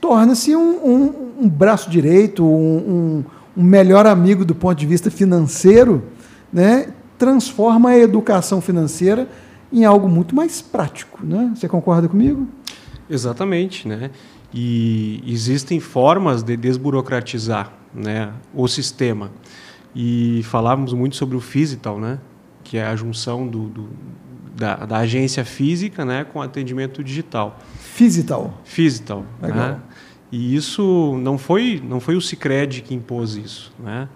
torna-se um, um, um, braço direito, um, melhor amigo do ponto de vista financeiro, né? transforma a educação financeira em algo muito mais prático. Né? Você concorda comigo? Exatamente. Né? E existem formas de desburocratizar né, o sistema. E falávamos muito sobre o Physital, né? que é a junção do, do da, da, agência física né, com atendimento digital. Physital. Physital. Né? E isso não foi, não foi o Cicred que impôs isso. Né?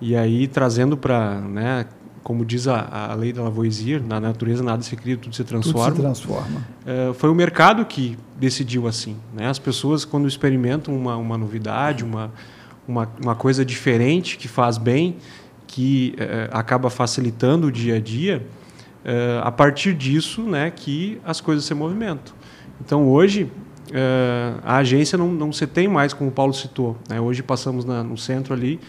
E aí, trazendo para, né, como diz a, a lei da Lavoisier, na natureza nada se cria, tudo se transforma. Tudo se transforma. É, foi o mercado que decidiu assim. Né? As pessoas, quando experimentam uma, uma novidade, uma, uma, uma coisa diferente, que faz bem, que é, acaba facilitando o dia a dia, é, a partir disso né, que as coisas se movimentam. Então, hoje, é, a agência não, não se tem mais, como o Paulo citou. Né? Hoje passamos na, no centro ali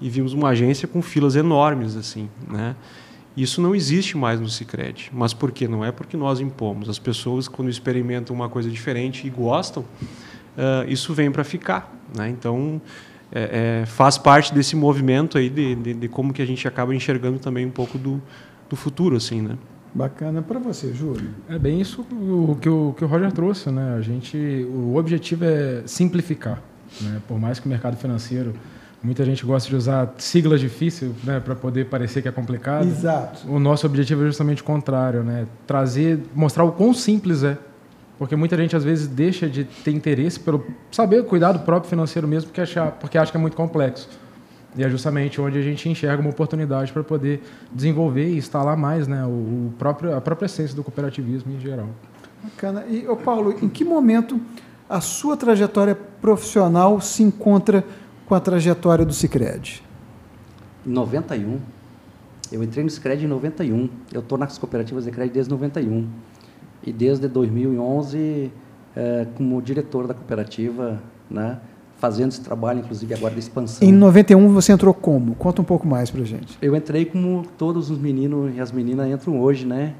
e vimos uma agência com filas enormes. assim, né? Isso não existe mais no Cicred. Mas por quê? Não é porque nós impomos. As pessoas, quando experimentam uma coisa diferente e gostam, uh, isso vem para ficar. Né? Então, é, é, faz parte desse movimento aí de, de, de, como que a gente acaba enxergando também um pouco do, do futuro, assim, né? Bacana para você, Júlio. É bem isso o que o, que o Roger trouxe, né? A gente, o objetivo é simplificar, né? Por mais que o mercado financeiro Muita gente gosta de usar siglas difíceis né, para poder parecer que é complicado. Exato. O nosso objetivo é justamente o contrário, né? Trazer, mostrar o quão simples é porque muita gente às vezes deixa de ter interesse pelo saber cuidar do próprio financeiro mesmo porque acha, porque acha que é muito complexo. E é justamente onde a gente enxerga uma oportunidade para poder desenvolver e instalar mais né, o, o, próprio, a própria essência do cooperativismo em geral. Bacana. E, ô Paulo, em que momento a sua trajetória profissional se encontra com a trajetória do Cicred? Em 91. Eu entrei no Cicred em 91. Eu estou nas cooperativas de crédito desde 91 e desde 2011 é, como diretor da cooperativa, né, fazendo esse trabalho, inclusive agora de expansão. Em 91 você entrou como? Conta um pouco mais para gente. Eu entrei como todos os meninos e as meninas entram hoje, né,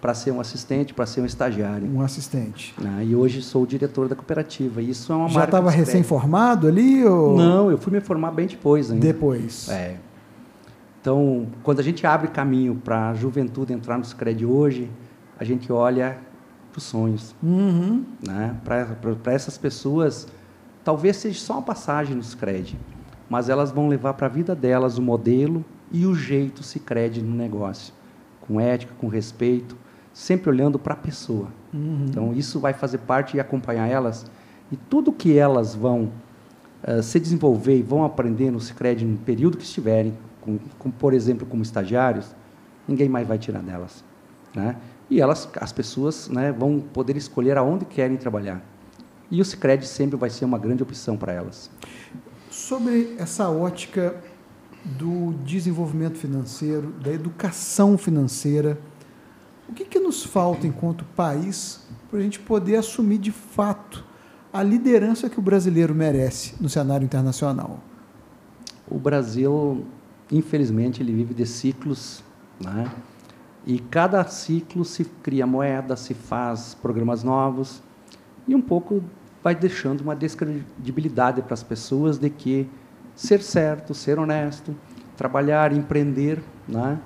para ser um assistente, para ser um estagiário. Um assistente. Né, e hoje sou o diretor da cooperativa. Isso é uma Já estava recém-formado ali? Ou... Não, eu fui me formar bem depois ainda. Depois. É. Então, quando a gente abre caminho para a juventude entrar no Scred hoje, a gente olha para os sonhos. Uhum. Né? Para essas pessoas, talvez seja só uma passagem no Cicred, mas elas vão levar para a vida delas o modelo e o jeito Cicred no negócio, com ética, com respeito, sempre olhando para a pessoa. Uhum. Então, isso vai fazer parte e acompanhar elas. E tudo que elas vão uh, se desenvolver e vão aprender no Cicred no período que estiverem, com, com, por exemplo, como estagiários, ninguém mais vai tirar delas. Né? e elas, as pessoas né, vão poder escolher aonde querem trabalhar. E o Sicredi sempre vai ser uma grande opção para elas. Sobre essa ótica do desenvolvimento financeiro, da educação financeira, o que, que nos falta enquanto país para a gente poder assumir de fato a liderança que o brasileiro merece no cenário internacional? O Brasil, infelizmente, ele vive de ciclos, né? E cada ciclo se cria moeda, se faz programas novos e um pouco vai deixando uma descredibilidade para as pessoas de que ser certo, ser honesto, trabalhar, empreender, né?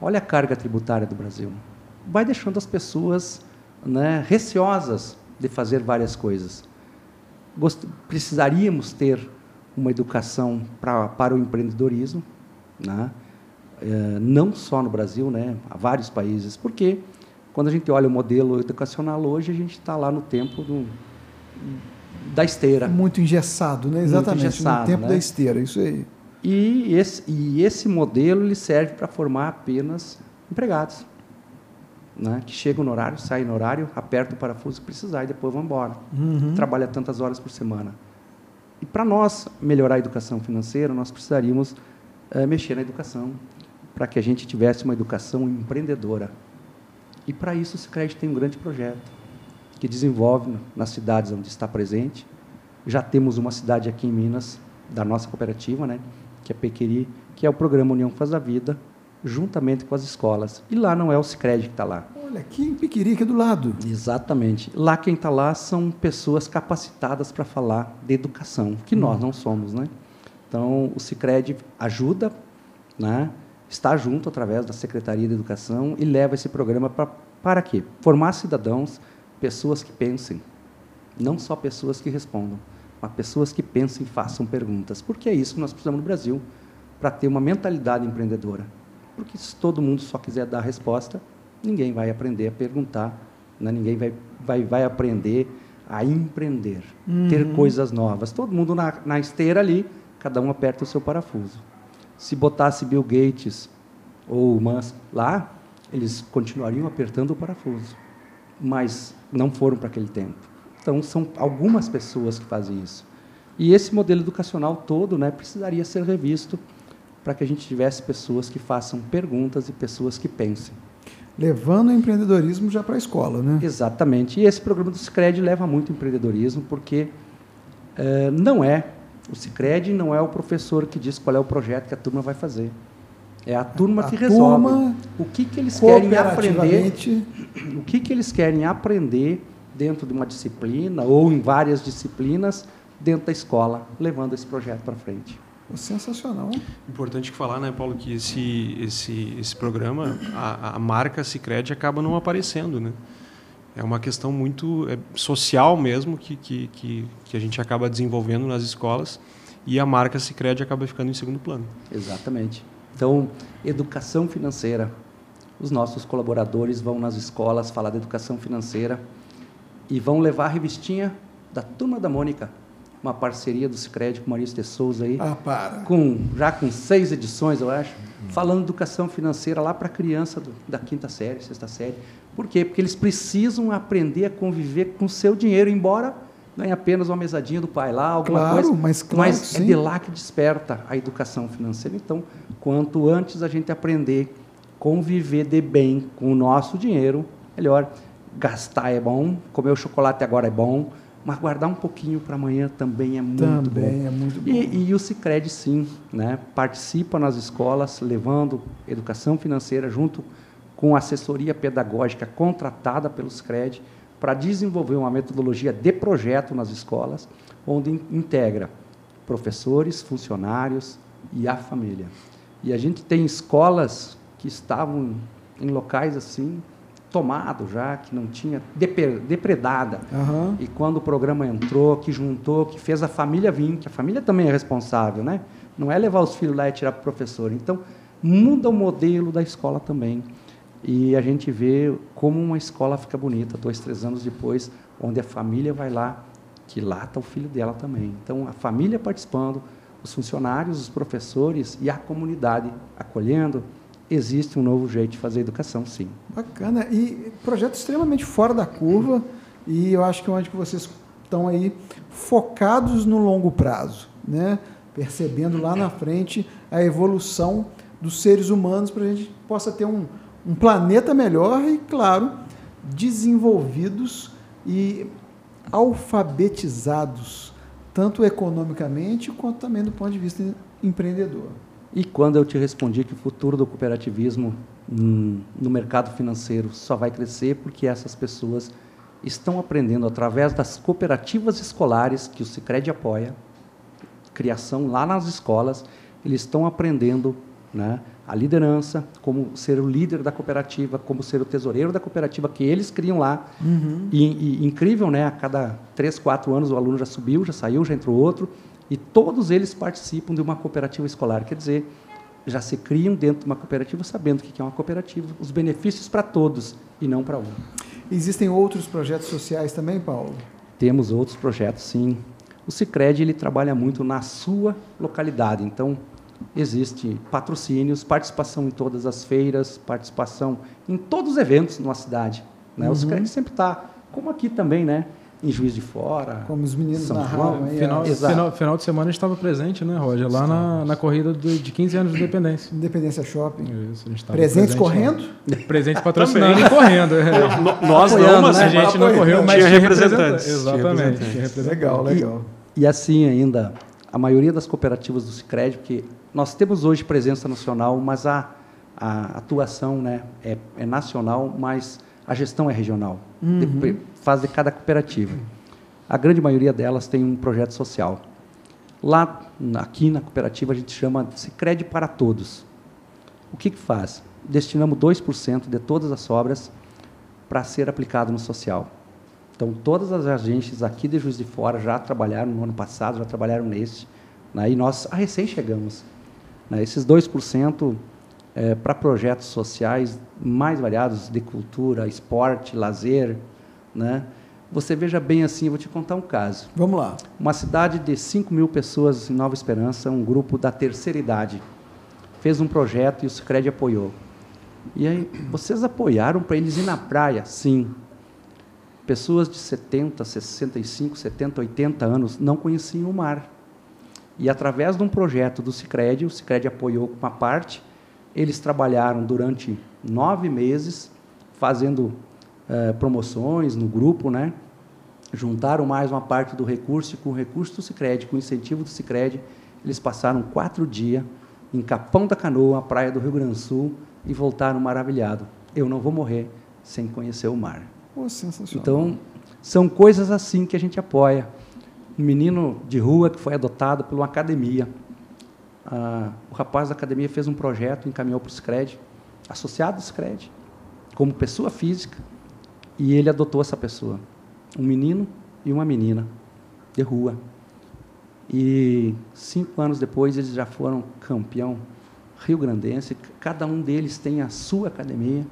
olha a carga tributária do Brasil. Vai deixando as pessoas né, receosas de fazer várias coisas. Gost precisaríamos ter uma educação pra, para o empreendedorismo, né? é, não só no Brasil, né, há vários países, porque quando a gente olha o modelo educacional hoje, a gente está lá no tempo do, da esteira. Muito engessado, né? Exatamente, engessado, no tempo né? da esteira, isso aí. E esse, e esse modelo ele serve para formar apenas empregados, né? que chegam no horário, saem no horário, apertam o parafuso se precisar e depois vão embora. Uhum. Trabalha tantas horas por semana. E para nós melhorar a educação financeira, nós precisaríamos é, mexer na educação, para que a gente tivesse uma educação empreendedora. E para isso o Sicredi tem um grande projeto que desenvolve nas cidades onde está presente. Já temos uma cidade aqui em Minas da nossa cooperativa, né, que é Pequeri, que é o programa União Faz a Vida, juntamente com as escolas. E lá não é o Sicredi que está lá. Olha, aqui em Pequeri, aqui do lado. Exatamente. Lá quem está lá são pessoas capacitadas para falar de educação, que hum. nós não somos, né? Então, o Sicredi ajuda, né? Está junto através da Secretaria de Educação e leva esse programa pra, para quê? Formar cidadãos, pessoas que pensem, não só pessoas que respondam, mas pessoas que pensem e façam perguntas. Porque é isso que nós precisamos no Brasil para ter uma mentalidade empreendedora. Porque se todo mundo só quiser dar a resposta, ninguém vai aprender a perguntar, né? ninguém vai, vai, vai aprender a empreender, uhum. ter coisas novas. Todo mundo na, na esteira ali, cada um aperta o seu parafuso. Se botasse Bill Gates ou Musk lá, eles continuariam apertando o parafuso. Mas não foram para aquele tempo. Então, são algumas pessoas que fazem isso. E esse modelo educacional todo né, precisaria ser revisto para que a gente tivesse pessoas que façam perguntas e pessoas que pensem. Levando o empreendedorismo já para a escola, né? Exatamente. E esse programa do Scred leva muito empreendedorismo, porque é, não é o Cicred não é o professor que diz qual é o projeto que a turma vai fazer. É a turma a que resolve. Turma, o que, que eles querem aprender. O que, que eles querem aprender dentro de uma disciplina ou em várias disciplinas dentro da escola, levando esse projeto para frente. Sensacional. Importante falar, né, Paulo, que esse, esse, esse programa, a, a marca Cicred acaba não aparecendo, né? É uma questão muito é, social mesmo que, que, que, que, a gente acaba desenvolvendo nas escolas e a marca Sicredi acaba ficando em segundo plano. Exatamente. Então, educação financeira. Os nossos colaboradores vão nas escolas falar de educação financeira e vão levar a revistinha da Turma da Mônica, uma parceria do Sicredi com Maurício de Souza aí. Ah, para. Com, já com seis edições, eu acho, hum. falando de educação financeira lá para a criança do, da quinta série, sexta série. Por quê? Porque eles precisam aprender a conviver com o seu dinheiro, embora ganhe apenas uma mesadinha do pai lá, alguma claro, coisa. Mas, claro mas é de lá que desperta a educação financeira. Então, quanto antes a gente aprender a conviver de bem com o nosso dinheiro, melhor. Gastar é bom, comer o chocolate agora é bom, mas guardar um pouquinho para amanhã também é muito também bom. é muito bom. E, e o Cicred, sim, né? participa nas escolas, levando educação financeira junto com assessoria pedagógica contratada pelos CRED para desenvolver uma metodologia de projeto nas escolas, onde integra professores, funcionários e a família. E a gente tem escolas que estavam em locais assim tomado já, que não tinha depredada. Uhum. E quando o programa entrou, que juntou, que fez a família vir, que a família também é responsável, né? Não é levar os filhos lá e tirar para o professor. Então, muda o modelo da escola também. E a gente vê como uma escola fica bonita, dois, três anos depois, onde a família vai lá, que lá está o filho dela também. Então, a família participando, os funcionários, os professores e a comunidade acolhendo, existe um novo jeito de fazer educação, sim. Bacana. E projeto extremamente fora da curva, e eu acho que é onde que vocês estão aí focados no longo prazo, né? percebendo lá na frente a evolução dos seres humanos para a gente possa ter um, um planeta melhor e, claro, desenvolvidos e alfabetizados, tanto economicamente quanto também do ponto de vista empreendedor. E quando eu te respondi que o futuro do cooperativismo hum, no mercado financeiro só vai crescer porque essas pessoas estão aprendendo através das cooperativas escolares que o Sicredi apoia, criação lá nas escolas, eles estão aprendendo né, a liderança, como ser o líder da cooperativa, como ser o tesoureiro da cooperativa que eles criam lá. Uhum. E, e, incrível, né? A cada três, quatro anos o aluno já subiu, já saiu, já entrou outro, e todos eles participam de uma cooperativa escolar. Quer dizer, já se criam dentro de uma cooperativa sabendo o que é uma cooperativa, os benefícios para todos e não para um. Existem outros projetos sociais também, Paulo? Temos outros projetos, sim. O Sicredi ele trabalha muito na sua localidade. Então, existe patrocínios, participação em todas as feiras, participação em todos os eventos numa cidade. Né? Uhum. O Sicredi sempre está, como aqui também, né? em Juiz de Fora. Como os meninos São narravam João, aí. Final, a final, final de semana a gente estava presente, né, Roger? Lá na, na corrida de, de 15 anos de independência. Independência Shopping. Isso, a gente Presentes presente correndo? lá. Presentes patrocinando e correndo. é. Nós não, Apoiando, mas né? A gente não correu, mas Tinha representantes. Exatamente. representantes. Tinha representantes. Legal, legal. E assim ainda, a maioria das cooperativas do Sicredi, porque nós temos hoje presença nacional, mas a, a atuação né, é, é nacional, mas a gestão é regional. Dep- Faz de cada cooperativa. A grande maioria delas tem um projeto social. Lá, aqui na cooperativa, a gente chama de Sicredi para Todos. O que, que faz? Destinamos 2% de todas as obras para ser aplicado no social. Então, todas as agências aqui de Juiz de Fora já trabalharam no ano passado, já trabalharam neste. Né? E nós ah, recém chegamos. Né? Esses 2% é, para projetos sociais mais variados, de cultura, esporte, lazer. Né? Você veja bem assim, eu vou te contar um caso. Vamos lá. Uma cidade de 5 mil pessoas em Nova Esperança, um grupo da terceira idade, fez um projeto e o Sicredi apoiou. E aí, vocês apoiaram para eles ir na praia? Sim. Pessoas de 70, 65, 70, 80 anos não conheciam o mar. E através de um projeto do Sicredi, o Sicredi apoiou uma parte, eles trabalharam durante nove meses, fazendo eh, promoções no grupo, né? juntaram mais uma parte do recurso e com o recurso do Sicredi, com o incentivo do Sicredi, eles passaram quatro dias em Capão da Canoa, praia do Rio Grande do Sul, e voltaram maravilhados. Eu não vou morrer sem conhecer o mar. Pô, sensacional. Então, são coisas assim que a gente apoia. Um menino de rua que foi adotado por uma academia. Ah, o rapaz da academia fez um projeto, encaminhou para o Scred, associado ao Scred, como pessoa física, e ele adotou essa pessoa. Um menino e uma menina, de rua. E cinco anos depois eles já foram campeão rio-grandense. Cada um deles tem a sua academia.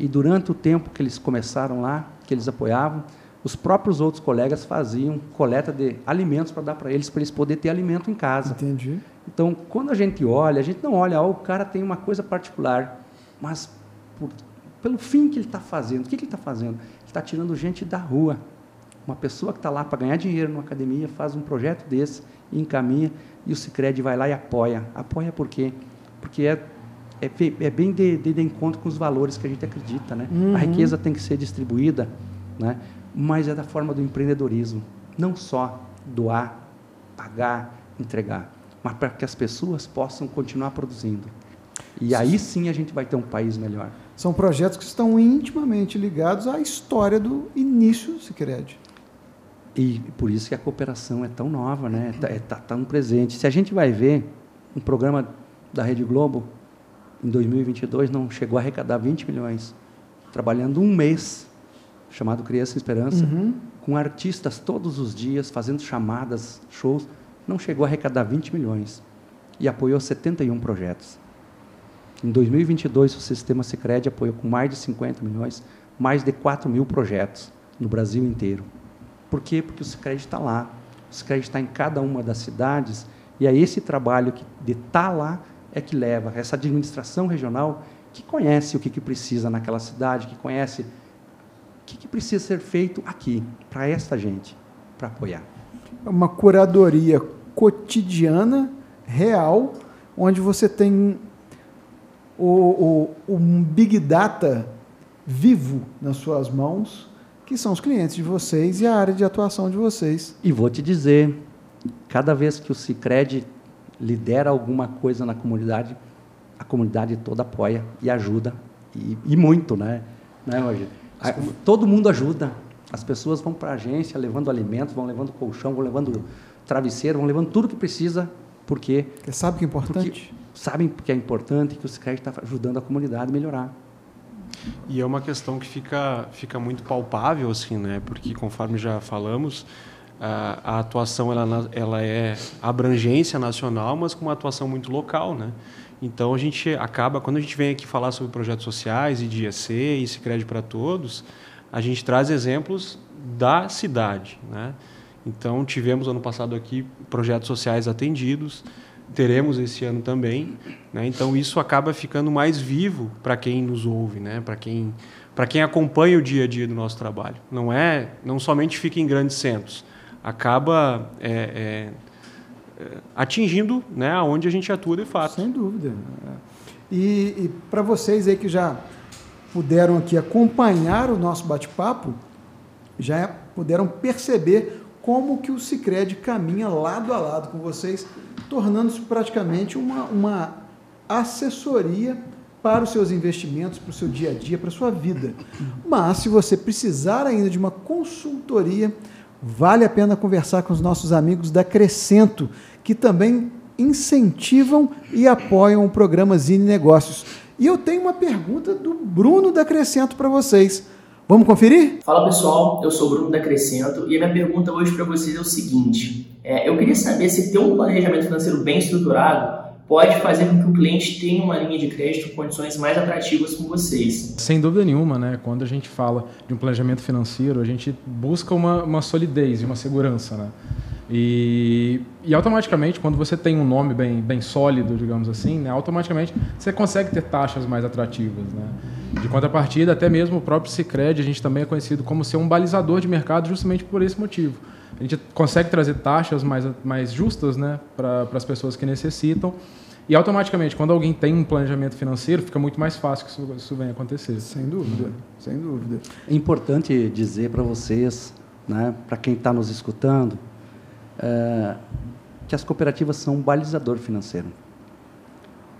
E durante o tempo que eles começaram lá, que eles apoiavam, os próprios outros colegas faziam coleta de alimentos para dar para eles, para eles poderem ter alimento em casa. Entendi. Então, quando a gente olha, a gente não olha, ó, o cara tem uma coisa particular, mas por- pelo fim que ele está fazendo, o que, que ele está fazendo? Ele está tirando gente da rua. Uma pessoa que está lá para ganhar dinheiro numa academia faz um projeto desse encaminha, e o Cicred vai lá e apoia. Apoia por quê? Porque é, é, é bem de, de, de encontro com os valores que a gente acredita. Né? A riqueza tem que ser distribuída, né? mas é da forma do empreendedorismo. Não só doar, pagar, entregar, mas para que as pessoas possam continuar produzindo. E aí sim a gente vai ter um país melhor. São projetos que estão intimamente ligados à história do início do Sicredi. E por isso que a cooperação é tão nova, né? Está tá tão presente. Se a gente vai ver um programa da Rede Globo, em 2022, não chegou a arrecadar 20 milhões, trabalhando um mês, chamado Criança Esperança, com artistas todos os dias, fazendo chamadas, shows, não chegou a arrecadar 20 milhões e apoiou 71 projetos. Em 2022, o Sistema Sicredi apoiou com mais de 50 milhões, mais de 4 mil projetos no Brasil inteiro. Por quê? Porque o Sicredi está lá. O Sicredi está em cada uma das cidades e é esse trabalho que, de estar lá é que leva essa administração regional que conhece o que, que precisa naquela cidade, que conhece o que, que precisa ser feito aqui, para esta gente, para apoiar. É uma curadoria cotidiana, real, onde você tem o, o, um big data vivo nas suas mãos, que são os clientes de vocês e a área de atuação de vocês. E vou te dizer, cada vez que o Cicred lidera alguma coisa na comunidade, a comunidade toda apoia e ajuda, e, e muito, né? né Roger? A- todo mundo ajuda. As pessoas vão para a agência levando alimentos, vão levando colchão, vão levando travesseiro, vão levando tudo que precisa, porque Porque sabe que é importante? Sabem que é importante que o Cicred está ajudando a comunidade a melhorar. E é uma questão que fica, fica muito palpável, assim, né? Porque, conforme já falamos, a, atuação ela, ela é abrangência nacional, mas com uma atuação muito local, né? Então, a gente acaba, quando a gente vem aqui falar sobre projetos sociais e de IEC e Sicredi para Todos, a gente traz exemplos da cidade, né? Então, tivemos ano passado aqui projetos sociais atendidos, teremos esse ano também, né? Então isso acaba ficando mais vivo para quem nos ouve, né? Para quem para quem acompanha o dia a dia do nosso trabalho. Não é, não somente fica em grandes centros, acaba é, é, atingindo né, aonde a gente atua de fato. Sem dúvida. E, e para vocês aí que já puderam aqui acompanhar o nosso bate-papo, já puderam perceber como que o Cicred caminha lado a lado com vocês, tornando-se praticamente uma, uma assessoria para os seus investimentos, para o seu dia a dia, para a sua vida. Mas se você precisar ainda de uma consultoria, vale a pena conversar com os nossos amigos da Crescento, que também incentivam e apoiam o programa Zine Negócios. E eu tenho uma pergunta do Bruno da Crescento para vocês. Vamos conferir? Fala pessoal, eu sou o Bruno da Crescento e a minha pergunta hoje para vocês é o seguinte: é, eu queria saber se ter um planejamento financeiro bem estruturado pode fazer com que o cliente tenha uma linha de crédito com condições mais atrativas com vocês. Sem dúvida nenhuma, né? Quando a gente fala de um planejamento financeiro, a gente busca uma, uma solidez e uma segurança, né? E, e, automaticamente, quando você tem um nome bem, bem sólido, digamos assim, né, automaticamente você consegue ter taxas mais atrativas. Né? De contrapartida, até mesmo o próprio Cicred, a gente também é conhecido como ser um balizador de mercado justamente por esse motivo. A gente consegue trazer taxas mais, mais justas né, para as pessoas que necessitam. E automaticamente, quando alguém tem um planejamento financeiro, fica muito mais fácil que isso, isso venha acontecer. Sem dúvida, sem dúvida. É importante dizer para vocês, né, para quem está nos escutando, é, que as cooperativas são um balizador financeiro.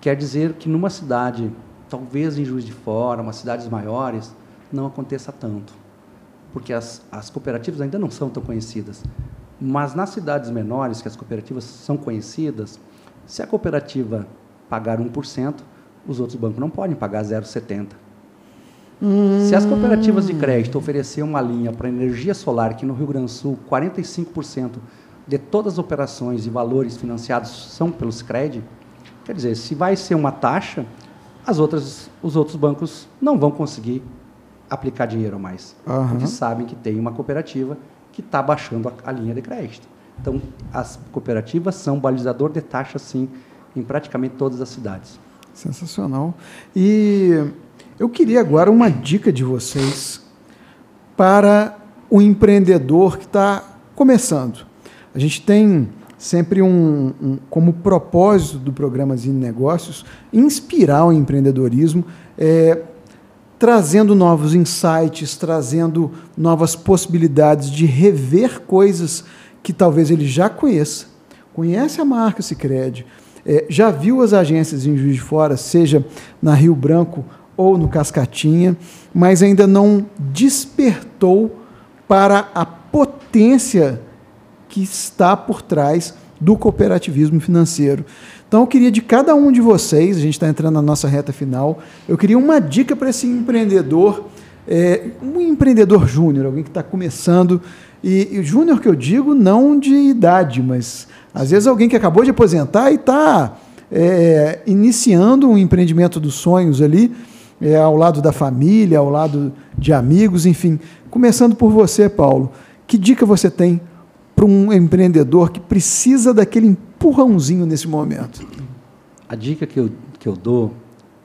Quer dizer que numa cidade, talvez em Juiz de Fora, umas cidades maiores, não aconteça tanto, porque as, as cooperativas ainda não são tão conhecidas. Mas nas cidades menores, que as cooperativas são conhecidas, se a cooperativa pagar 1%, os outros bancos não podem pagar 0,70%. Hum. Se as cooperativas de crédito oferecer uma linha para energia solar, que no Rio Grande do Sul 45% de todas as operações e valores financiados são pelo Scred, quer dizer, se vai ser uma taxa, as outras, os outros bancos não vão conseguir aplicar dinheiro mais, uhum. porque sabem que tem uma cooperativa que está baixando a, a, linha de crédito. Então, as cooperativas são balizador de taxa, sim, em praticamente todas as cidades. Sensacional. E eu queria agora uma dica de vocês para o empreendedor que está começando. A gente tem sempre um, um, como propósito do programa Zine Negócios inspirar o empreendedorismo, é, trazendo novos insights, trazendo novas possibilidades de rever coisas que talvez ele já conheça. Conhece a marca Sicredi, é, já viu as agências em Juiz de Fora, seja na Rio Branco ou no Cascatinha, mas ainda não despertou para a potência que está por trás do cooperativismo financeiro. Então, eu queria de cada um de vocês, a gente está entrando na nossa reta final, eu queria uma dica para esse empreendedor, é, um empreendedor júnior, alguém que está começando, e, e júnior que eu digo não de idade, mas às vezes alguém que acabou de aposentar e está é, iniciando um empreendimento dos sonhos ali, é, ao lado da família, ao lado de amigos, enfim. Começando por você, Paulo, que dica você tem para um empreendedor que precisa daquele empurrãozinho nesse momento? A dica que eu, que eu dou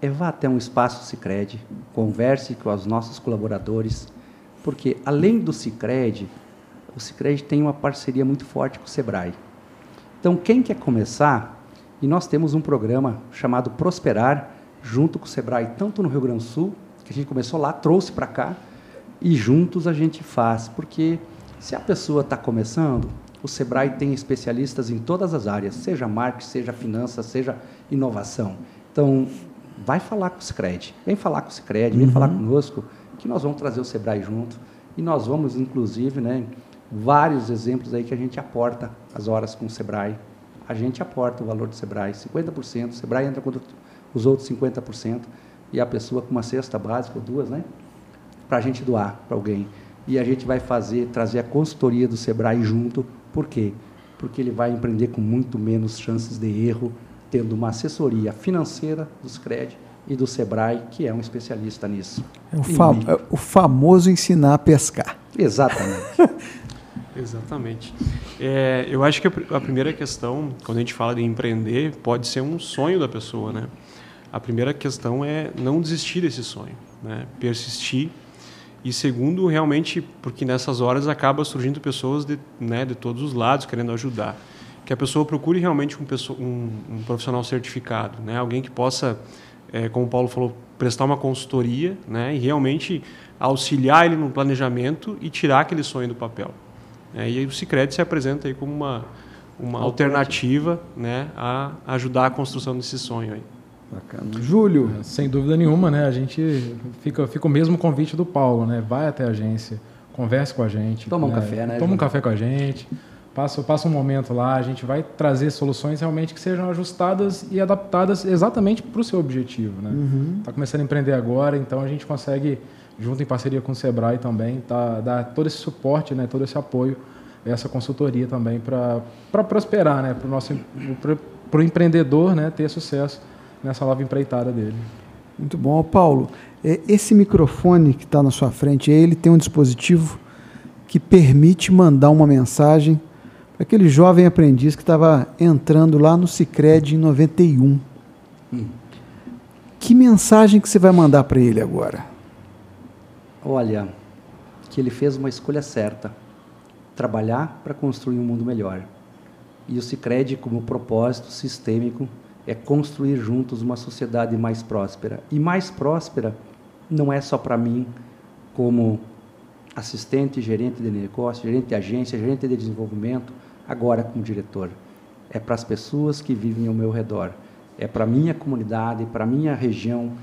é vá até um espaço Cicred, converse com os nossos colaboradores, porque além do Cicred, o Cicred tem uma parceria muito forte com o Sebrae. Então, quem quer começar, e nós temos um programa chamado Prosperar, junto com o Sebrae, tanto no Rio Grande do Sul, que a gente começou lá, trouxe para cá, e juntos a gente faz, porque se a pessoa está começando, o Sebrae tem especialistas em todas as áreas, seja marketing, seja finanças, seja inovação. Então, vai falar com o Cicred, vem falar com o Cicred, vem uhum. falar conosco, que nós vamos trazer o Sebrae junto. E nós vamos, inclusive, né, vários exemplos aí que a gente aporta as horas com o Sebrae. A gente aporta o valor do Sebrae, 50%, o Sebrae entra com os outros 50%, e a pessoa com uma cesta básica, ou duas, né, para a gente doar para alguém e a gente vai fazer, trazer a consultoria do Sebrae junto. Por quê? Porque ele vai empreender com muito menos chances de erro, tendo uma assessoria financeira dos CRED e do Sebrae, que é um especialista nisso. É o, fam é o famoso ensinar a pescar. Exatamente. Exatamente. É, eu acho que a primeira questão, quando a gente fala de empreender, pode ser um sonho da pessoa, né? A primeira questão é não desistir desse sonho. né? persistir. E segundo, realmente, porque nessas horas acaba surgindo pessoas de, né, de todos os lados querendo ajudar. Que a pessoa procure realmente um, um, um profissional certificado, né? alguém que possa, é, como o Paulo falou, prestar uma consultoria né? e realmente auxiliar ele no planejamento e tirar aquele sonho do papel. É, e aí o Cicred se apresenta aí como uma, uma alternativa né, a ajudar a construção desse sonho aí. Bacana. Júlio. É, sem dúvida nenhuma, né? A gente fica, fica o mesmo convite do Paulo, né? Vai até a agência, converse com a gente. Toma né? um café, né? Toma um café com a gente. Passa, passa um momento lá, a gente vai trazer soluções realmente que sejam ajustadas e adaptadas exatamente para o seu objetivo. Né? Uhum. Tá começando a empreender agora, então a gente consegue, junto em parceria com o Sebrae também, tá, dar todo esse suporte, né, todo esse apoio, essa consultoria também para prosperar, né, para o nosso pro empreendedor né, ter sucesso nessa nova empreitada dele. Muito bom. Paulo, é, esse microfone que está na sua frente, ele tem um dispositivo que permite mandar uma mensagem para aquele jovem aprendiz que estava entrando lá no Cicred em 91. Hum. Que mensagem que você vai mandar para ele agora? Olha, que ele fez uma escolha certa. Trabalhar para construir um mundo melhor. E o Cicred, como propósito sistêmico, é construir juntos uma sociedade mais próspera. E mais próspera não é só para mim, como assistente, gerente de negócio, gerente de agência, gerente de desenvolvimento, agora como diretor. É para as pessoas que vivem ao meu redor. É para a minha comunidade, para a minha região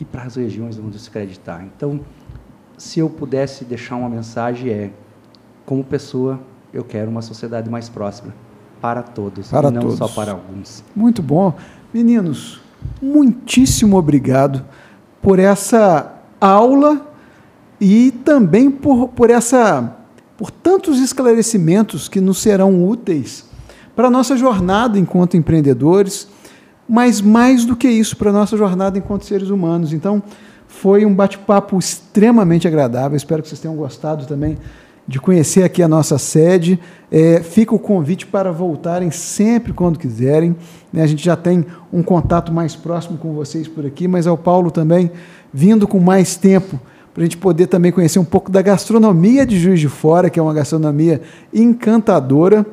e para as regiões onde se acreditar. Então, se eu pudesse deixar uma mensagem é, como pessoa, eu quero uma sociedade mais próspera para todos, para e não todos. só para alguns. Muito bom. Meninos, muitíssimo obrigado por essa aula e também por, por, essa, por tantos esclarecimentos que nos serão úteis para a nossa jornada enquanto empreendedores, mas mais do que isso, para a nossa jornada enquanto seres humanos. Então, foi um bate-papo extremamente agradável. Espero que vocês tenham gostado também de conhecer aqui a nossa sede. É, fica o convite para voltarem sempre quando quiserem. Né? A gente já tem um contato mais próximo com vocês por aqui, mas ao Paulo também vindo com mais tempo para a gente poder também conhecer um pouco da gastronomia de Juiz de Fora, que é uma gastronomia encantadora.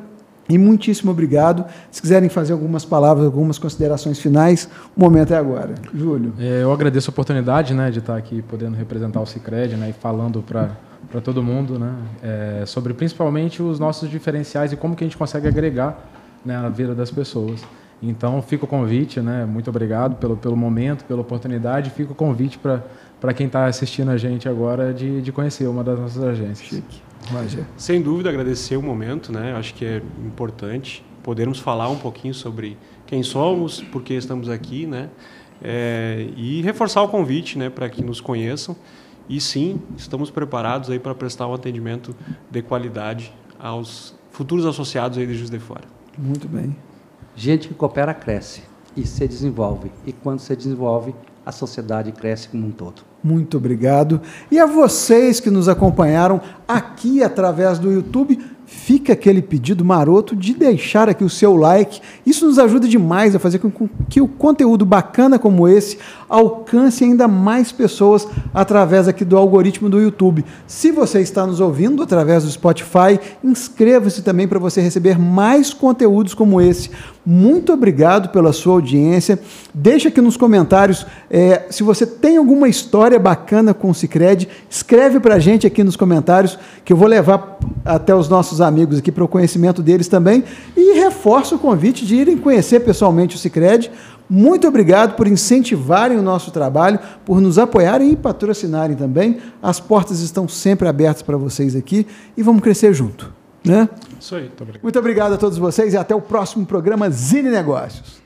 E muitíssimo obrigado. Se quiserem fazer algumas palavras, algumas considerações finais, o momento é agora. Júlio. É, eu agradeço a oportunidade né, de estar aqui podendo representar o Cicred né, e falando para todo mundo, né? É, sobre principalmente os nossos diferenciais e como que a gente consegue agregar né, na vida das pessoas. Então, fica o convite, né? Muito obrigado pelo, pelo momento, pela oportunidade. Fica o convite para quem está assistindo a gente agora de, de conhecer uma das nossas agências. Chique. Magia. Sem dúvida, agradecer o momento, né? Acho que é importante podermos falar um pouquinho sobre quem somos, por que estamos aqui, né? É, e reforçar o convite, né, para que nos conheçam. E sim, estamos preparados aí para prestar um atendimento de qualidade aos futuros associados aí de Juiz de Fora. Muito bem. Gente que coopera cresce e se desenvolve. E quando se desenvolve, a sociedade cresce como um todo. Muito obrigado. E a vocês que nos acompanharam aqui através do YouTube, fica aquele pedido maroto de deixar aqui o seu like. Isso nos ajuda demais a fazer com que o conteúdo bacana como esse alcance ainda mais pessoas através aqui do algoritmo do YouTube. Se você está nos ouvindo através do Spotify, inscreva-se também para você receber mais conteúdos como esse. Muito obrigado pela sua audiência. Deixa aqui nos comentários é, se você tem alguma história bacana com o Cicred. Escreve para a gente aqui nos comentários que eu vou levar até os nossos amigos aqui para o conhecimento deles também e reforço o convite de irem conhecer pessoalmente o Cicred. Muito obrigado por incentivarem o nosso trabalho, por nos apoiarem e patrocinarem também. As portas estão sempre abertas para vocês aqui e vamos crescer junto. Né? Isso aí, muito obrigado. Muito obrigado a todos vocês e até o próximo programa Zine Negócios.